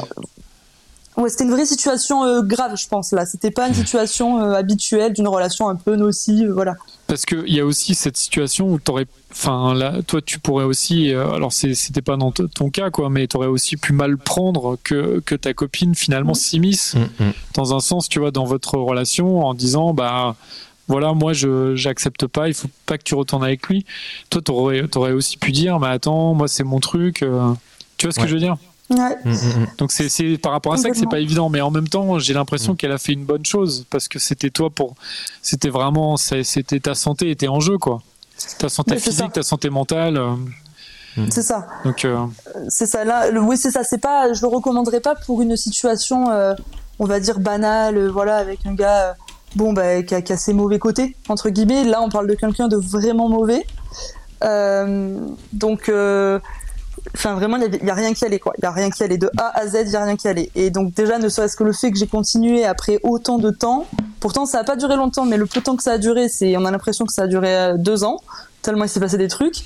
Ouais, c'était une vraie situation euh, grave, je pense là. C'était pas une situation euh, habituelle d'une relation un peu nocive, voilà. Parce qu'il y a aussi cette situation où t'aurais, enfin là, toi tu pourrais aussi, euh, alors c'était pas dans ton cas quoi, mais t'aurais aussi pu mal prendre que, que ta copine finalement s'immisce Mm, mm. dans un sens, tu vois, dans votre relation en disant bah voilà moi je j'accepte pas, il faut pas que tu retournes avec lui. Toi t'aurais aurais aussi pu dire mais attends moi c'est mon truc, euh, tu vois ce Ouais. que je veux dire? Ouais. Mm, mm, mm. donc c'est par rapport à ça que c'est pas évident, mais en même temps j'ai l'impression qu'elle a fait une bonne chose parce que c'était toi pour, c'était vraiment, c'était ta santé était en jeu quoi, ta santé Mais physique, ta santé mentale, euh, C'est ça. donc euh, C'est ça. Là, le- oui, c'est ça. C'est pas. Je le recommanderais pas pour une situation, euh, on va dire banale, euh, voilà, avec un gars, euh, bon, bah, qui a, qui a ses mauvais côtés entre guillemets. Là, on parle de quelqu'un de vraiment mauvais. Euh, donc, euh, enfin, vraiment, il y avait- il y, a rien qui allait, quoi. Il y a rien qui allait de A à Z. Il y a rien qui allait. Et donc, déjà, ne serait-ce que le fait que j'ai continué après autant de temps. Pourtant, ça a pas duré longtemps, mais le peu de temps que ça a duré, c'est, on a l'impression que ça a duré euh, deux ans. Tellement il s'est passé des trucs.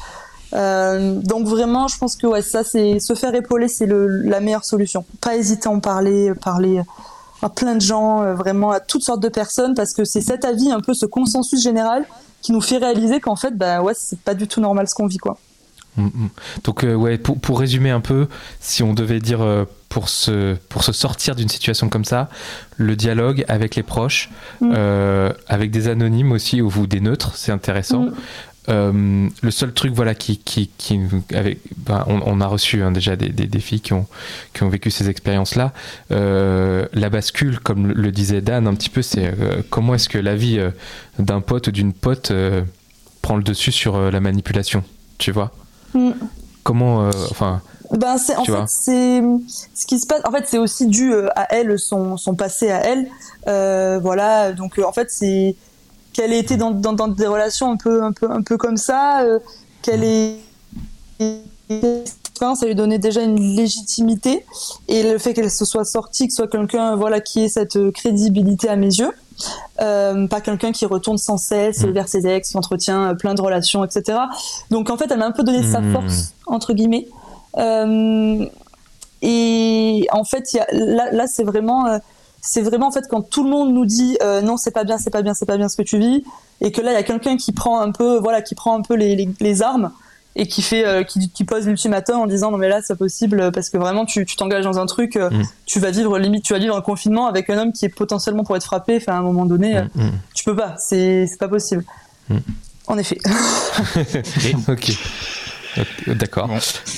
Euh, donc vraiment, je pense que ouais, ça, c'est se faire épauler, c'est la meilleure solution. Pas hésiter à en parler, euh, parler à plein de gens, vraiment à toutes sortes de personnes, parce que c'est cet avis, un peu ce consensus général, qui nous fait réaliser qu'en fait, bah ouais, c'est pas du tout normal ce qu'on vit, quoi. Mm, mm. Donc euh, ouais, pour, pour, résumer un peu, si on devait dire euh, pour se pour se sortir d'une situation comme ça, le dialogue avec les proches, mm. euh, avec des anonymes aussi ou des neutres, c'est intéressant. Le seul truc voilà qui qui, qui avec, ben, on, on, a reçu hein, déjà des, des, des, filles qui ont qui ont vécu ces expériences là la bascule comme le disait Dan un petit peu c'est comment est-ce que la vie d'un pote ou d'une pote prend le dessus sur la manipulation tu vois? Mm. Comment, euh, enfin. Ben c'est en fait c'est ce qui se passe. En fait c'est aussi dû euh, à elle son, son passé à elle. Euh, voilà donc en fait c'est qu'elle ait été dans, dans, dans, des relations un peu un peu un peu comme ça, qu'elle ait ça lui donnait déjà une légitimité et le fait qu'elle se soit sortie, que ce soit quelqu'un voilà qui ait cette crédibilité à mes yeux, euh, pas quelqu'un qui retourne sans cesse mm. vers ses ex, qui entretient euh, plein de relations, etc. Donc en fait, elle m'a un peu donné sa mm. force entre guillemets. Euh, et en fait, y a, là, là c'est vraiment, euh, c'est vraiment en fait quand tout le monde nous dit non, c'est pas bien, c'est pas bien, c'est pas bien ce que tu vis, et que là il y a quelqu'un qui prend un peu, voilà, qui prend un peu les, les, les armes et qui fait euh, qui, qui, pose l'ultimatum en disant non mais là c'est possible parce que vraiment tu t'engages dans un truc euh, mm. tu vas vivre limite tu vas vivre un confinement avec un homme qui est potentiellement pour être frappé enfin à un moment donné mm, mm. tu peux pas c'est c'est pas possible en effet (laughs) ok D'accord.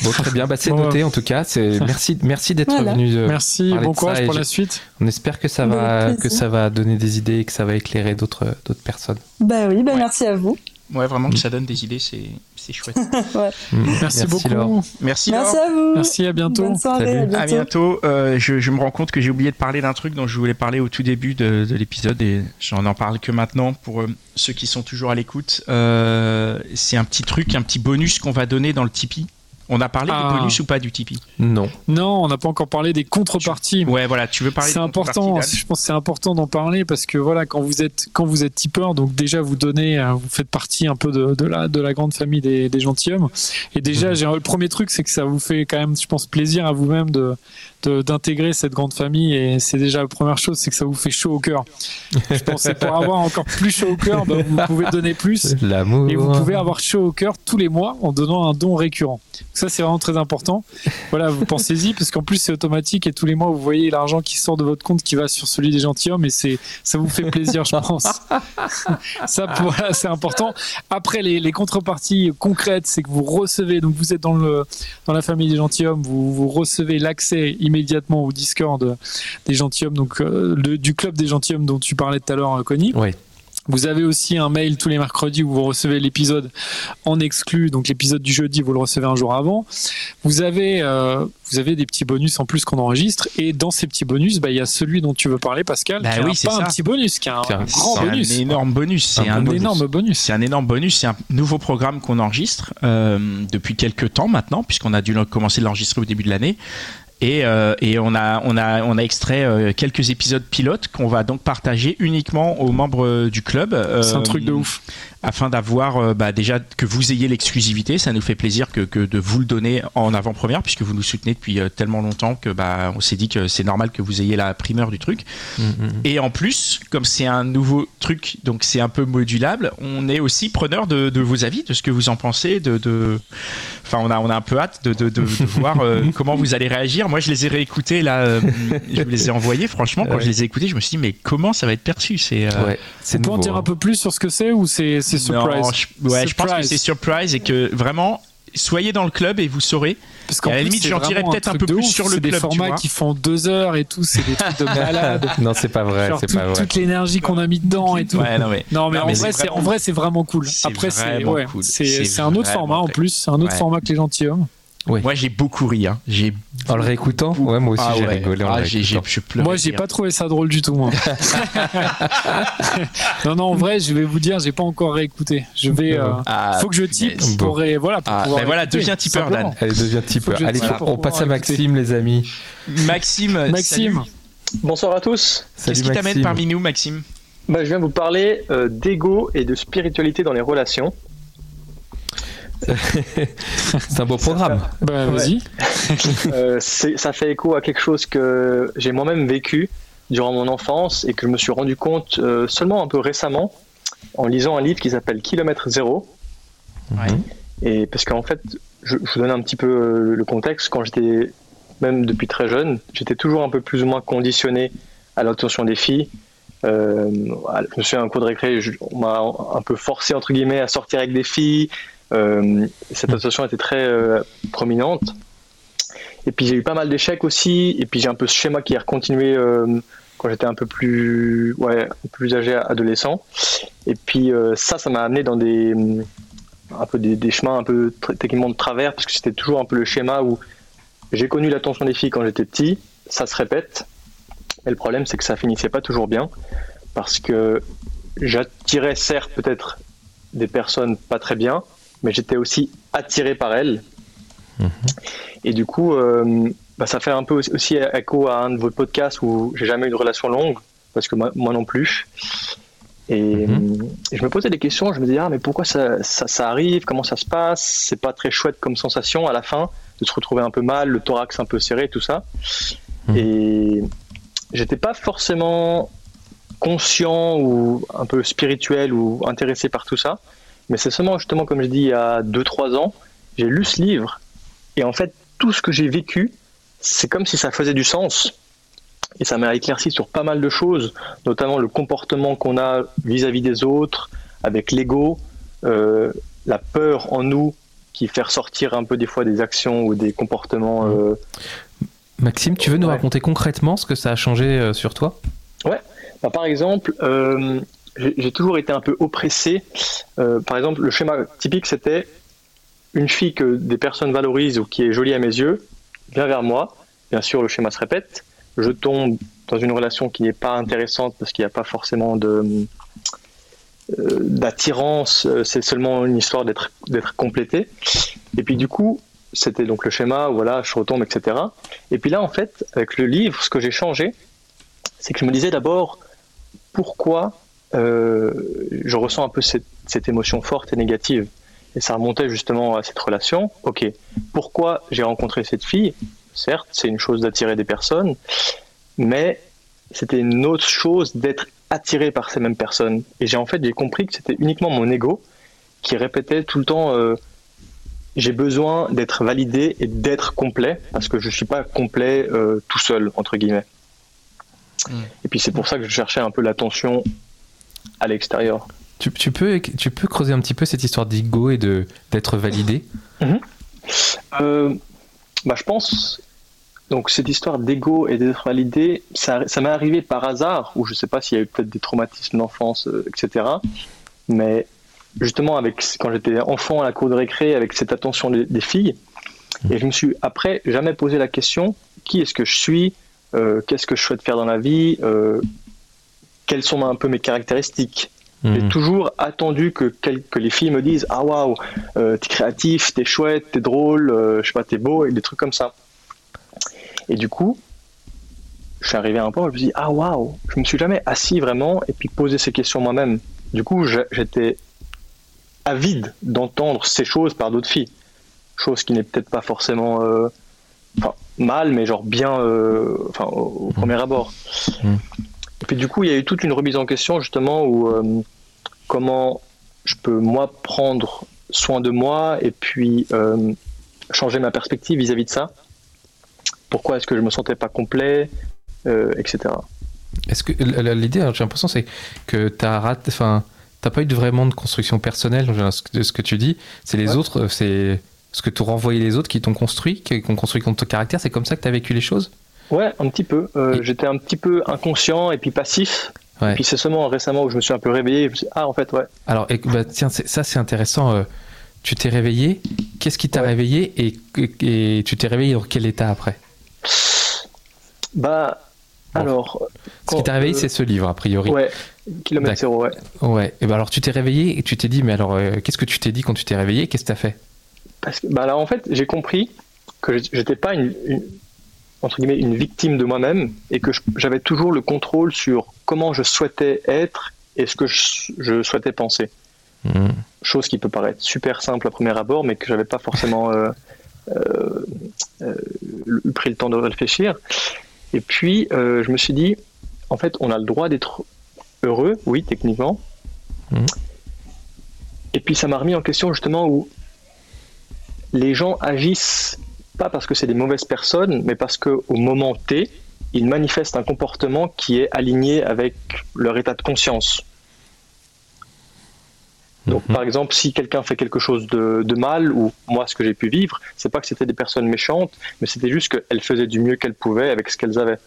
Bon. très bien. Bah, c'est noté en tout cas. C'est (laughs) merci, merci d'être venu. Euh, merci. Bon courage pour la suite. On espère que ça va, que ça va donner des idées et que ça va éclairer d'autres, d'autres personnes. Bah oui. Bah merci à vous. Ouais, vraiment que ça donne des idées, c'est c'est chouette. (laughs) ouais. Mm. merci, merci, beaucoup. Laure. Merci, merci à vous. Merci, à bientôt. Bonne soirée, à bientôt. À bientôt. Euh, je, je, me rends compte que j'ai oublié de parler d'un truc dont je voulais parler au tout début de, de l'épisode et j'en en parle que maintenant pour euh, ceux qui sont toujours à l'écoute. Euh, c'est un petit truc, un petit bonus qu'on va donner dans le Tipeee. On a parlé ah. des bonus ou pas du Tipeee Non. Non, on n'a pas encore parlé des contreparties. Ouais, voilà, tu veux parler C'est important, je pense que c'est important d'en parler parce que voilà, quand vous êtes quand vous êtes tipeur, donc déjà vous donnez euh, vous faites partie un peu de, de la de la grande famille des, des gentilshommes et déjà, mmh. le premier truc c'est que ça vous fait quand même je pense plaisir à vous-même de d'intégrer cette grande famille et c'est déjà la première chose c'est que ça vous fait chaud au cœur je pensais pour avoir encore plus chaud au cœur bah, vous pouvez donner plus (laughs) l'amour et vous pouvez avoir chaud au cœur tous les mois en donnant un don récurrent ça c'est vraiment très important voilà vous pensez-y parce qu'en plus c'est automatique et tous les mois vous voyez l'argent qui sort de votre compte qui va sur celui des gentilshommes et c'est ça vous fait plaisir je pense (laughs) ça voilà c'est important après les, les contreparties concrètes c'est que vous recevez donc vous êtes dans le dans la famille des gentilshommes vous, vous recevez l'accès immédiatement au Discord des gentilshommes, donc euh, le, du club des gentilshommes dont tu parlais tout à l'heure, Connie. Oui. Vous avez aussi un mail tous les mercredis où vous recevez l'épisode en exclu, donc l'épisode du jeudi vous le recevez un jour avant. Vous avez euh, vous avez des petits bonus en plus qu'on enregistre et dans ces petits bonus, bah il y a celui dont tu veux parler Pascal, bah qui oui, pas ça. un petit bonus, qui est un, un grand bonus, un énorme bonus, c'est un, un énorme bonus. C'est un énorme bonus, c'est un nouveau programme qu'on enregistre euh, depuis quelques temps maintenant puisqu'on a dû commencer de l'enregistrer au début de l'année et, euh, et, on, a, extrait euh, quelques épisodes pilotes qu'on va donc partager uniquement aux membres du club. Euh, C'est un truc de ouf afin d'avoir euh, bah, déjà que vous ayez l'exclusivité. Ça nous fait plaisir que, que, de vous le donner en avant-première puisque vous nous soutenez depuis euh, tellement longtemps que bah, on s'est dit que c'est normal que vous ayez la primeur du truc. Mm, mm, Et en plus, comme c'est un nouveau truc, donc c'est un peu modulable, on est aussi preneur de, de, vos avis, de ce que vous en pensez. De, de... Enfin, on a, on a un peu hâte de, de, de (laughs) voir euh, comment vous allez réagir. Moi, je les ai réécoutés là, euh, je vous les ai envoyés. Franchement, quand Ouais. je les ai écoutés, je me suis dit mais comment ça va être perçu? C'est euh, Ouais, c'est en dire hein. un peu plus sur ce que c'est ou c'est c'est surprise non, je, ouais, je pense que Surprise. c'est surprise et que vraiment, soyez dans le club et vous saurez. Parce Et à la limite, j'en dirais peut-être un peu plus ouf. sur le C'est des club, tu formats vois. qui font deux heures et tout, c'est des (laughs) trucs de malade. Non, c'est pas vrai, Genre c'est tout- pas vrai. toute l'énergie qu'on a mis dedans et tout. Ouais, non, mais, Non mais, Non, en, mais vrai, c'est en vrai c'est vraiment cool. c'est Après c'est ouais, cool. un autre format en plus, c'est un autre Ouais. format que les gentilshommes. Moi j'ai beaucoup ri. Hein. J'ai En le réécoutant Ouais, moi aussi Ah j'ai ouais. rigolé en Ah, j'ai, Moi j'ai rire. pas trouvé ça drôle du tout moi. (laughs) non non en vrai je vais vous dire j'ai pas encore réécouté. Je vais euh, Ah, faut que je type pour ré- voilà pour Ah, pouvoir ben voilà, deviens tipeur. Dan. Allez, devient Faut tipeur. Allez, on passe à Maxime, les amis. Maxime, Maxime, salut. Bonsoir à tous. Salut, qu'est-ce qui t'amène parmi nous, Maxime? Bah, je viens vous parler euh, d'ego et de spiritualité dans les relations. (laughs) C'est un beau programme. bah vas-y. Euh, ça fait écho à quelque chose que j'ai moi-même vécu durant mon enfance et que je me suis rendu compte euh, seulement un peu récemment en lisant un livre qui s'appelle Kilomètre Zéro. Ouais. Et parce qu'en fait, je, je vous donne un petit peu euh, le contexte. Quand j'étais, même depuis très jeune, j'étais toujours un peu plus ou moins conditionné à l'attention des filles. Euh, je me souviens, un cours de récré, je- on m'a un peu forcé, entre guillemets, à sortir avec des filles. Euh, cette attention était très euh, prominente. Et puis j'ai eu pas mal d'échecs aussi. Et puis j'ai un peu ce schéma qui a continué euh, quand j'étais un peu plus, ouais, plus âgé, adolescent. Et puis ça, ça m'a amené dans des, un peu des, chemins un peu techniquement de travers, parce que c'était toujours un peu le schéma où j'ai connu l'attention des filles quand j'étais petit, ça se répète. Et le problème, c'est que ça finissait pas toujours bien, parce que j'attirais certes peut-être des personnes pas très bien, mais j'étais aussi attiré par elles. Et du coup, euh, bah, ça fait un peu aussi- écho à un de vos podcasts où j'ai jamais eu de relation longue, parce que moi, moi non plus. Et, euh, et je me posais des questions, je me disais, ah, mais pourquoi ça, ça, ça arrive? Comment ça se passe? C'est pas très chouette comme sensation à la fin, de se retrouver un peu mal, le thorax un peu serré, tout ça. Et j'étais pas forcément conscient ou un peu spirituel ou intéressé par tout ça. Mais c'est seulement, justement, comme je dis, il y a 2-3 ans, j'ai lu ce livre. Et en fait, tout ce que j'ai vécu, c'est comme si ça faisait du sens. Et ça m'a éclairci sur pas mal de choses, notamment le comportement qu'on a vis-à-vis des autres, avec l'ego, euh, la peur en nous qui fait ressortir un peu des fois des actions ou des comportements. euh, Maxime, tu veux nous Ouais. raconter concrètement ce que ça a changé euh, sur toi? Ouais. Bah, par exemple, j'ai toujours été un peu oppressé. Euh, par exemple, le schéma typique, c'était une fille que des personnes valorisent ou qui est jolie à mes yeux vient vers moi. Bien sûr, le schéma se répète. Je tombe dans une relation qui n'est pas intéressante parce qu'il n'y a pas forcément de euh, d'attirance. Euh, C'est seulement une histoire d'être d'être complété. Et puis du coup, c'était donc le schéma. Voilà, je retombe, etc. Et puis là, en fait, avec le livre, ce que j'ai changé, c'est que je me disais d'abord pourquoi euh, je ressens un peu cette, cette émotion forte et négative. Et ça remontait justement à cette relation. Ok, pourquoi j'ai rencontré cette fille? Certes, c'est une chose d'attirer des personnes, mais c'était une autre chose d'être attiré par ces mêmes personnes. Et j'ai en fait j'ai compris que c'était uniquement mon ego qui répétait tout le temps euh, j'ai besoin d'être validé et d'être complet parce que je suis pas complet euh, tout seul entre guillemets. Et puis c'est pour ça que je cherchais un peu l'attention à l'extérieur. tu, tu peux, tu peux creuser un petit peu cette histoire d'ego et de d'être validé? Euh, bah, je pense donc cette histoire d'ego et d'être validé, ça, ça m'est arrivé par hasard, ou je sais pas s'il y a eu peut-être des traumatismes d'enfance, euh, etc. Mais justement avec quand j'étais enfant à la cour de récré, avec cette attention des, des filles, et je me suis après jamais posé la question qui est-ce que je suis, euh, qu'est-ce que je souhaite faire dans la vie, quelles sont un peu mes caractéristiques. J'ai Mhm. toujours attendu que, les filles me disent Ah waouh, euh, t'es créatif, t'es chouette, t'es drôle, euh, je sais pas, t'es beau, et des trucs comme ça. Et du coup, je suis arrivé à un point où je me suis dit Ah waouh, je me suis jamais assis vraiment et puis posé ces questions moi-même. Du coup, j'étais avide d'entendre ces choses par d'autres filles. Chose qui n'est peut-être pas forcément euh, enfin, mal, mais genre bien euh, enfin, au, au premier abord. Mhm. Et puis du coup, il y a eu toute une remise en question justement où euh, comment je peux moi prendre soin de moi et puis euh, changer ma perspective vis-à-vis de ça. Pourquoi est-ce que je me sentais pas complet, euh, etc. Est-ce que l'idée, alors, j'ai l'impression, c'est que t'as raté, enfin, t'as pas eu de vraiment de construction personnelle de ce que tu dis. C'est les Ouais. autres, c'est ce que t'ont renvoyé les autres qui t'ont construit, qui ont construit ton caractère. C'est comme ça que t'as vécu les choses? Ouais, un petit peu. Euh, J'étais un petit peu inconscient et puis passif. Ouais. Et puis c'est seulement récemment où je me suis un peu réveillé. Je me suis dit, ah en fait ouais. Alors, et- bah, tiens, ça c'est intéressant. euh, tu t'es réveillé. Qu'est-ce qui t'a Ouais. réveillé et, tu t'es réveillé dans quel état après? Bah Bon. alors. Ce qui t'a réveillé, euh, c'est ce livre a priori. Ouais. Kilomètre zéro, ouais. Ouais. Et ben alors tu t'es réveillé et tu t'es dit, mais alors euh, qu'est-ce que tu t'es dit quand tu t'es réveillé? Qu'est-ce que t'as fait? Parce que bah là en fait j'ai compris que j'étais- j'étais pas une, une- entre guillemets une victime de moi-même et que j'avais toujours le contrôle sur comment je souhaitais être et ce que je, je souhaitais penser. Mhm. Chose qui peut paraître super simple à premier abord, mais que j'avais pas forcément euh, euh, euh, eu pris le temps de réfléchir. Et puis je me suis dit, en fait, on a le droit d'être heureux, oui, techniquement. Mhm. Et puis ça m'a remis en question justement où les gens agissent pas parce que c'est des mauvaises personnes, mais parce qu'au moment T, ils manifestent un comportement qui est aligné avec leur état de conscience. Donc, Mhm. par exemple, si quelqu'un fait quelque chose de, de mal, ou moi, ce que j'ai pu vivre, c'est pas que c'était des personnes méchantes, mais c'était juste qu'elles faisaient du mieux qu'elles pouvaient avec ce qu'elles avaient.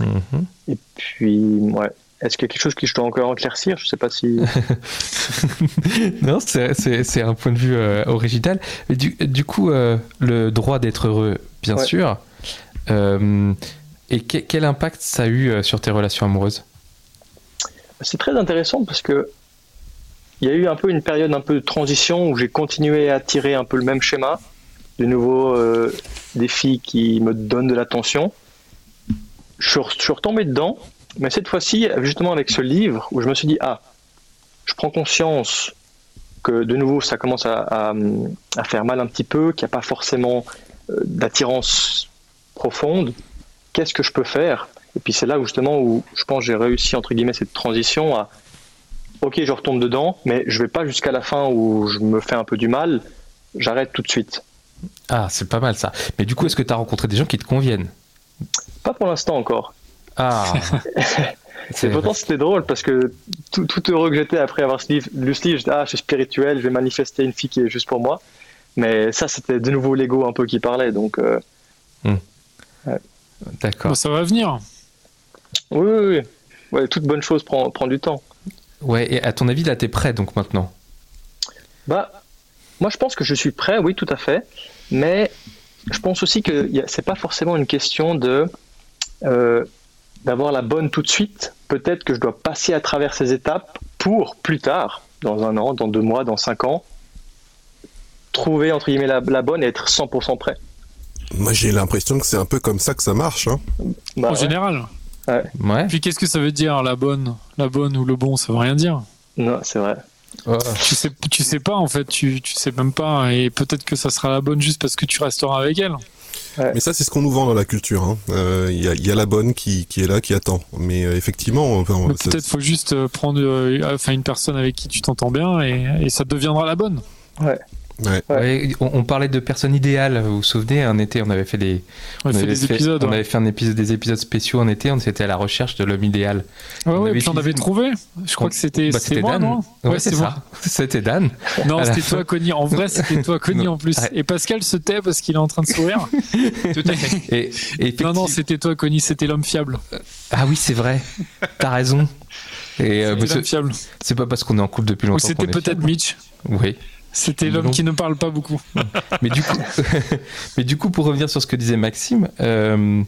Mhm. Et puis, ouais. Est-ce qu'il y a quelque chose que je dois encore éclaircir? Je sais pas si. (laughs) non, c'est- un point de vue euh, original. Mais du, du coup, euh, le droit d'être heureux, bien Ouais. sûr. Euh, et que- quel impact ça a eu sur tes relations amoureuses? C'est très intéressant parce que il y a eu un peu une période un peu de transition où j'ai continué à tirer un peu le même schéma. De nouveau, des filles qui me donnent de l'attention. Je, je suis retombé dedans, mais cette fois-ci, justement avec ce livre, où je me suis dit, ah, je prends conscience que de nouveau, ça commence à, à- à faire mal un petit peu, qu'il n'y a pas forcément euh, d'attirance profonde. Qu'est-ce que je peux faire? Et puis c'est là où justement où je pense que j'ai réussi entre guillemets cette transition à ok je retombe dedans, mais je vais pas jusqu'à la fin où je me fais un peu du mal. J'arrête tout de suite. Ah, c'est pas mal ça. Mais du coup, est-ce que tu as rencontré des gens qui te conviennent? Pas pour l'instant encore. Ah (laughs) Et pourtant c'était drôle parce que tout, tout heureux que j'étais après avoir ce livre, lu ce livre, j'étais ah je suis spirituel, je vais manifester une fille qui est juste pour moi. Mais ça c'était de nouveau l'ego un peu qui parlait donc. euh, D'accord. Bon, ça va venir. Oui, oui, oui. Ouais, toute bonne chose prend, prend du temps. Ouais, et à ton avis, là, t'es prêt donc maintenant? Bah, moi je pense que je suis prêt, oui, tout à fait. Mais je pense aussi que c'est pas forcément une question de euh, d'avoir la bonne tout de suite. Peut-être que je dois passer à travers ces étapes pour plus tard, dans un an, dans deux mois, dans cinq ans, trouver entre guillemets la, la bonne et être 100% prêt. Moi, j'ai l'impression que c'est un peu comme ça que ça marche. Hein. Bah, en ouais. général. Ouais. Puis qu'est-ce que ça veut dire la bonne, la bonne ou le bon? Ça veut rien dire. Non, c'est vrai. Tu sais, tu sais pas en fait. Tu, tu sais même pas. Et peut-être que ça sera la bonne juste parce que tu resteras avec elle. Mais ça, c'est ce qu'on nous vend dans la culture. hein. Euh, Il y, a, il y a la bonne qui, qui est là, qui attend. Mais euh, effectivement, enfin, Mais ça- peut-être faut juste euh, prendre, euh, enfin une personne avec qui tu t'entends bien et, et ça deviendra la bonne. Ouais. Ouais. Ouais, on, on parlait de personnes idéales. Vous vous souvenez, un été, on avait fait des, On a fait avait des épisodes. on ouais. avait fait un épisode, des épisodes spéciaux en été. On était à la recherche de l'homme idéal. Ouais, on ouais, avait puis on avait trouvé. Je crois que c'était Bah, c'était moi, Dan. non Ouais, c'est moi. ça. (laughs) C'était Dan. Non, c'était toi, Connie. En vrai, c'était toi, (laughs) Connie, en plus. Ouais. Et Pascal se tait parce qu'il est en train de sourire. (laughs) Tout à fait. Et, et non, non, c'était toi, Connie. C'était l'homme fiable. ah oui, c'est vrai. T'as raison. Et euh, C'était monsieur- l'homme fiable. c'est pas parce qu'on est en couple depuis Ou longtemps. c'était qu'on est peut-être Mitch. Oui. C'était l'homme qui ne parle pas beaucoup. (laughs) Mais du coup, (laughs) mais du coup, pour revenir sur ce que disait Maxime euh,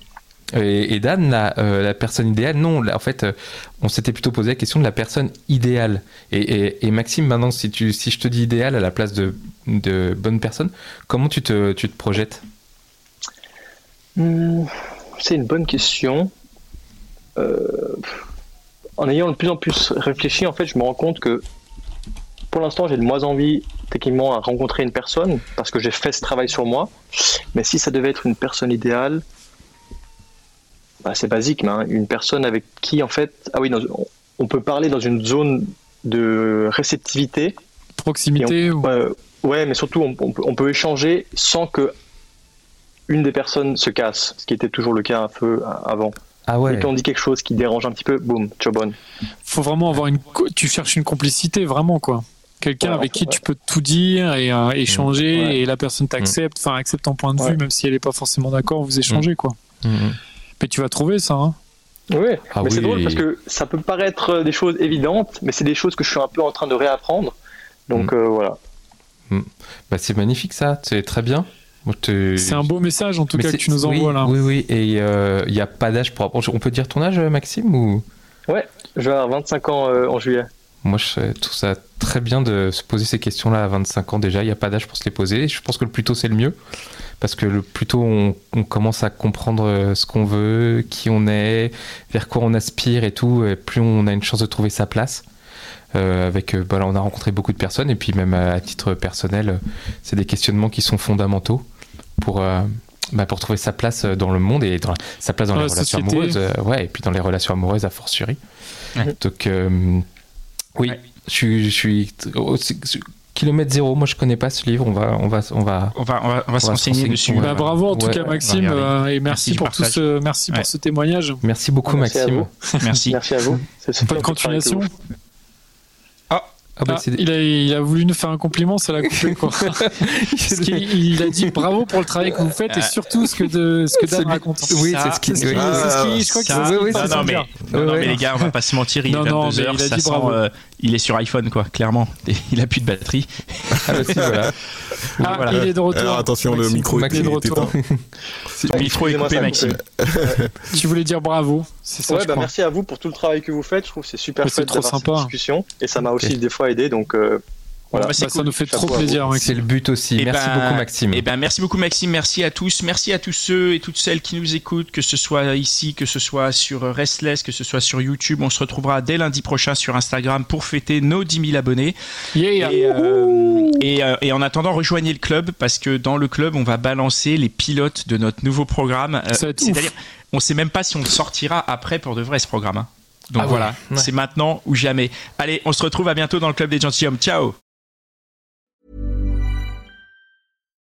et, et Dan, la, euh, la personne idéale, non, là, en fait, euh, on s'était plutôt posé la question de la personne idéale. Et, et- et Maxime, maintenant, si, tu, si je te dis idéal à la place de, de bonne personne, comment tu te, tu te projettes? Hmm, C'est une bonne question. Euh, en ayant de plus en plus réfléchi, en fait, je me rends compte que pour l'instant, j'ai de moins envie techniquement à rencontrer une personne parce que j'ai fait ce travail sur moi. Mais si ça devait être une personne idéale, bah, c'est basique, mais hein, une personne avec qui, en fait, ah oui, dans- on- peut parler dans une zone de réceptivité. Proximité Et on- ou... euh, ouais, mais surtout, on, on peut, on peut échanger sans que une des personnes se casse, ce qui était toujours le cas un peu avant. Ah Et ouais. quand on dit quelque chose qui dérange un petit peu, boum, chobon. Faut vraiment avoir une. Tu cherches une complicité, vraiment, quoi. Quelqu'un Ouais, avec qui ouais. tu peux tout dire et euh, échanger Ouais. et la personne t'accepte, enfin accepte ton point de vue, Ouais. même si elle est pas forcément d'accord, vous échangez, quoi. Mhm. Mais tu vas trouver ça, hein. Oui, Ah mais c'est oui. drôle parce que ça peut paraître euh, des choses évidentes, mais c'est des choses que je suis un peu en train de réapprendre. Donc Mm. euh, voilà. Bah, c'est magnifique ça, c'est très bien. C'est un beau message, en tout Mais cas, que c'est- tu nous oui, envoies, là. Oui, oui, et euh, il n'y a pas d'âge pour apprendre. On peut dire ton âge, Maxime ou... Je vais avoir 25 ans euh, en juillet. Moi, je trouve ça très bien de se poser ces questions-là à 25 ans déjà. Il n'y a pas d'âge pour se les poser. Je pense que le plus tôt, c'est le mieux. Parce que le plus tôt on, on commence à comprendre euh, ce qu'on veut, qui on est, vers quoi on aspire et tout, et plus on a une chance de trouver sa place. Euh, avec, euh, voilà, on a rencontré beaucoup de personnes et puis même à, à titre personnel, c'est des questionnements qui sont fondamentaux pour, euh, bah, pour trouver sa place dans le monde et dans, sa place dans Dans les la relations société. amoureuses, euh, ouais, et puis dans les relations amoureuses a fortiori. Ouais. Donc, oui, Ouais. je suis, je Kilomètre zéro, moi je connais pas ce livre, on va, on va, on va, on va, on va, on va se renseigner dessus. Bah, bravo en tout Ouais, cas Maxime euh, et merci, pour tout ce, merci Ouais. pour ce témoignage. Merci beaucoup Merci à Maxime. vous. Merci. Merci à vous. Bonne continuation. Ah bah, Ah, il, a, il a voulu nous faire un compliment, ça l'a coupé quoi. (laughs) Parce qu'il il a dit bravo pour le travail que vous faites et surtout ce que, de, ce que Dan raconte. Oui, Ça, c'est ce qui. C'est ce oui. c'est ce qui- je crois que Ça, c'est oui, oui, non, mais, bien. non, non, Ouais. mais les gars, on va pas se mentir, il est Non, non, 22 mais heures, il a ça dit sent, bravo. euh, il est sur iPhone, quoi, clairement. (laughs) Il a plus de batterie. Ah bah si, voilà. (laughs) Ah, Voilà. il est de retour. Alors attention, le micro est Maxime de retour. Ton micro est coupé, a Maxime. Tu voulais dire bravo, ça Ouais, bah merci à vous pour tout le travail que vous faites. Je trouve que c'est super chouette d'avoir cette discussion et ça m'a aussi des fois aidé. Donc euh, voilà. Bah, Bah, ça nous fait Chapeau trop plaisir C'est Maxime. le but aussi. Eh Merci ben, beaucoup Maxime. Eh ben, merci beaucoup Maxime, merci à tous, merci à tous ceux et toutes celles qui nous écoutent, que ce soit ici, que ce soit sur Restless, que ce soit sur YouTube. On se retrouvera dès lundi prochain sur Instagram pour fêter nos 10 000 abonnés. Yeah. Et, euh, et, euh, et en attendant, rejoignez le club parce que dans le club, on va balancer les pilotes de notre nouveau programme. Euh, C'est-à-dire, on sait même pas si on le sortira après pour de vrai ce programme. hein. Donc Ah voilà, ouais. c'est maintenant ou jamais. Allez, on se retrouve à bientôt dans le club des gentilshommes. Ciao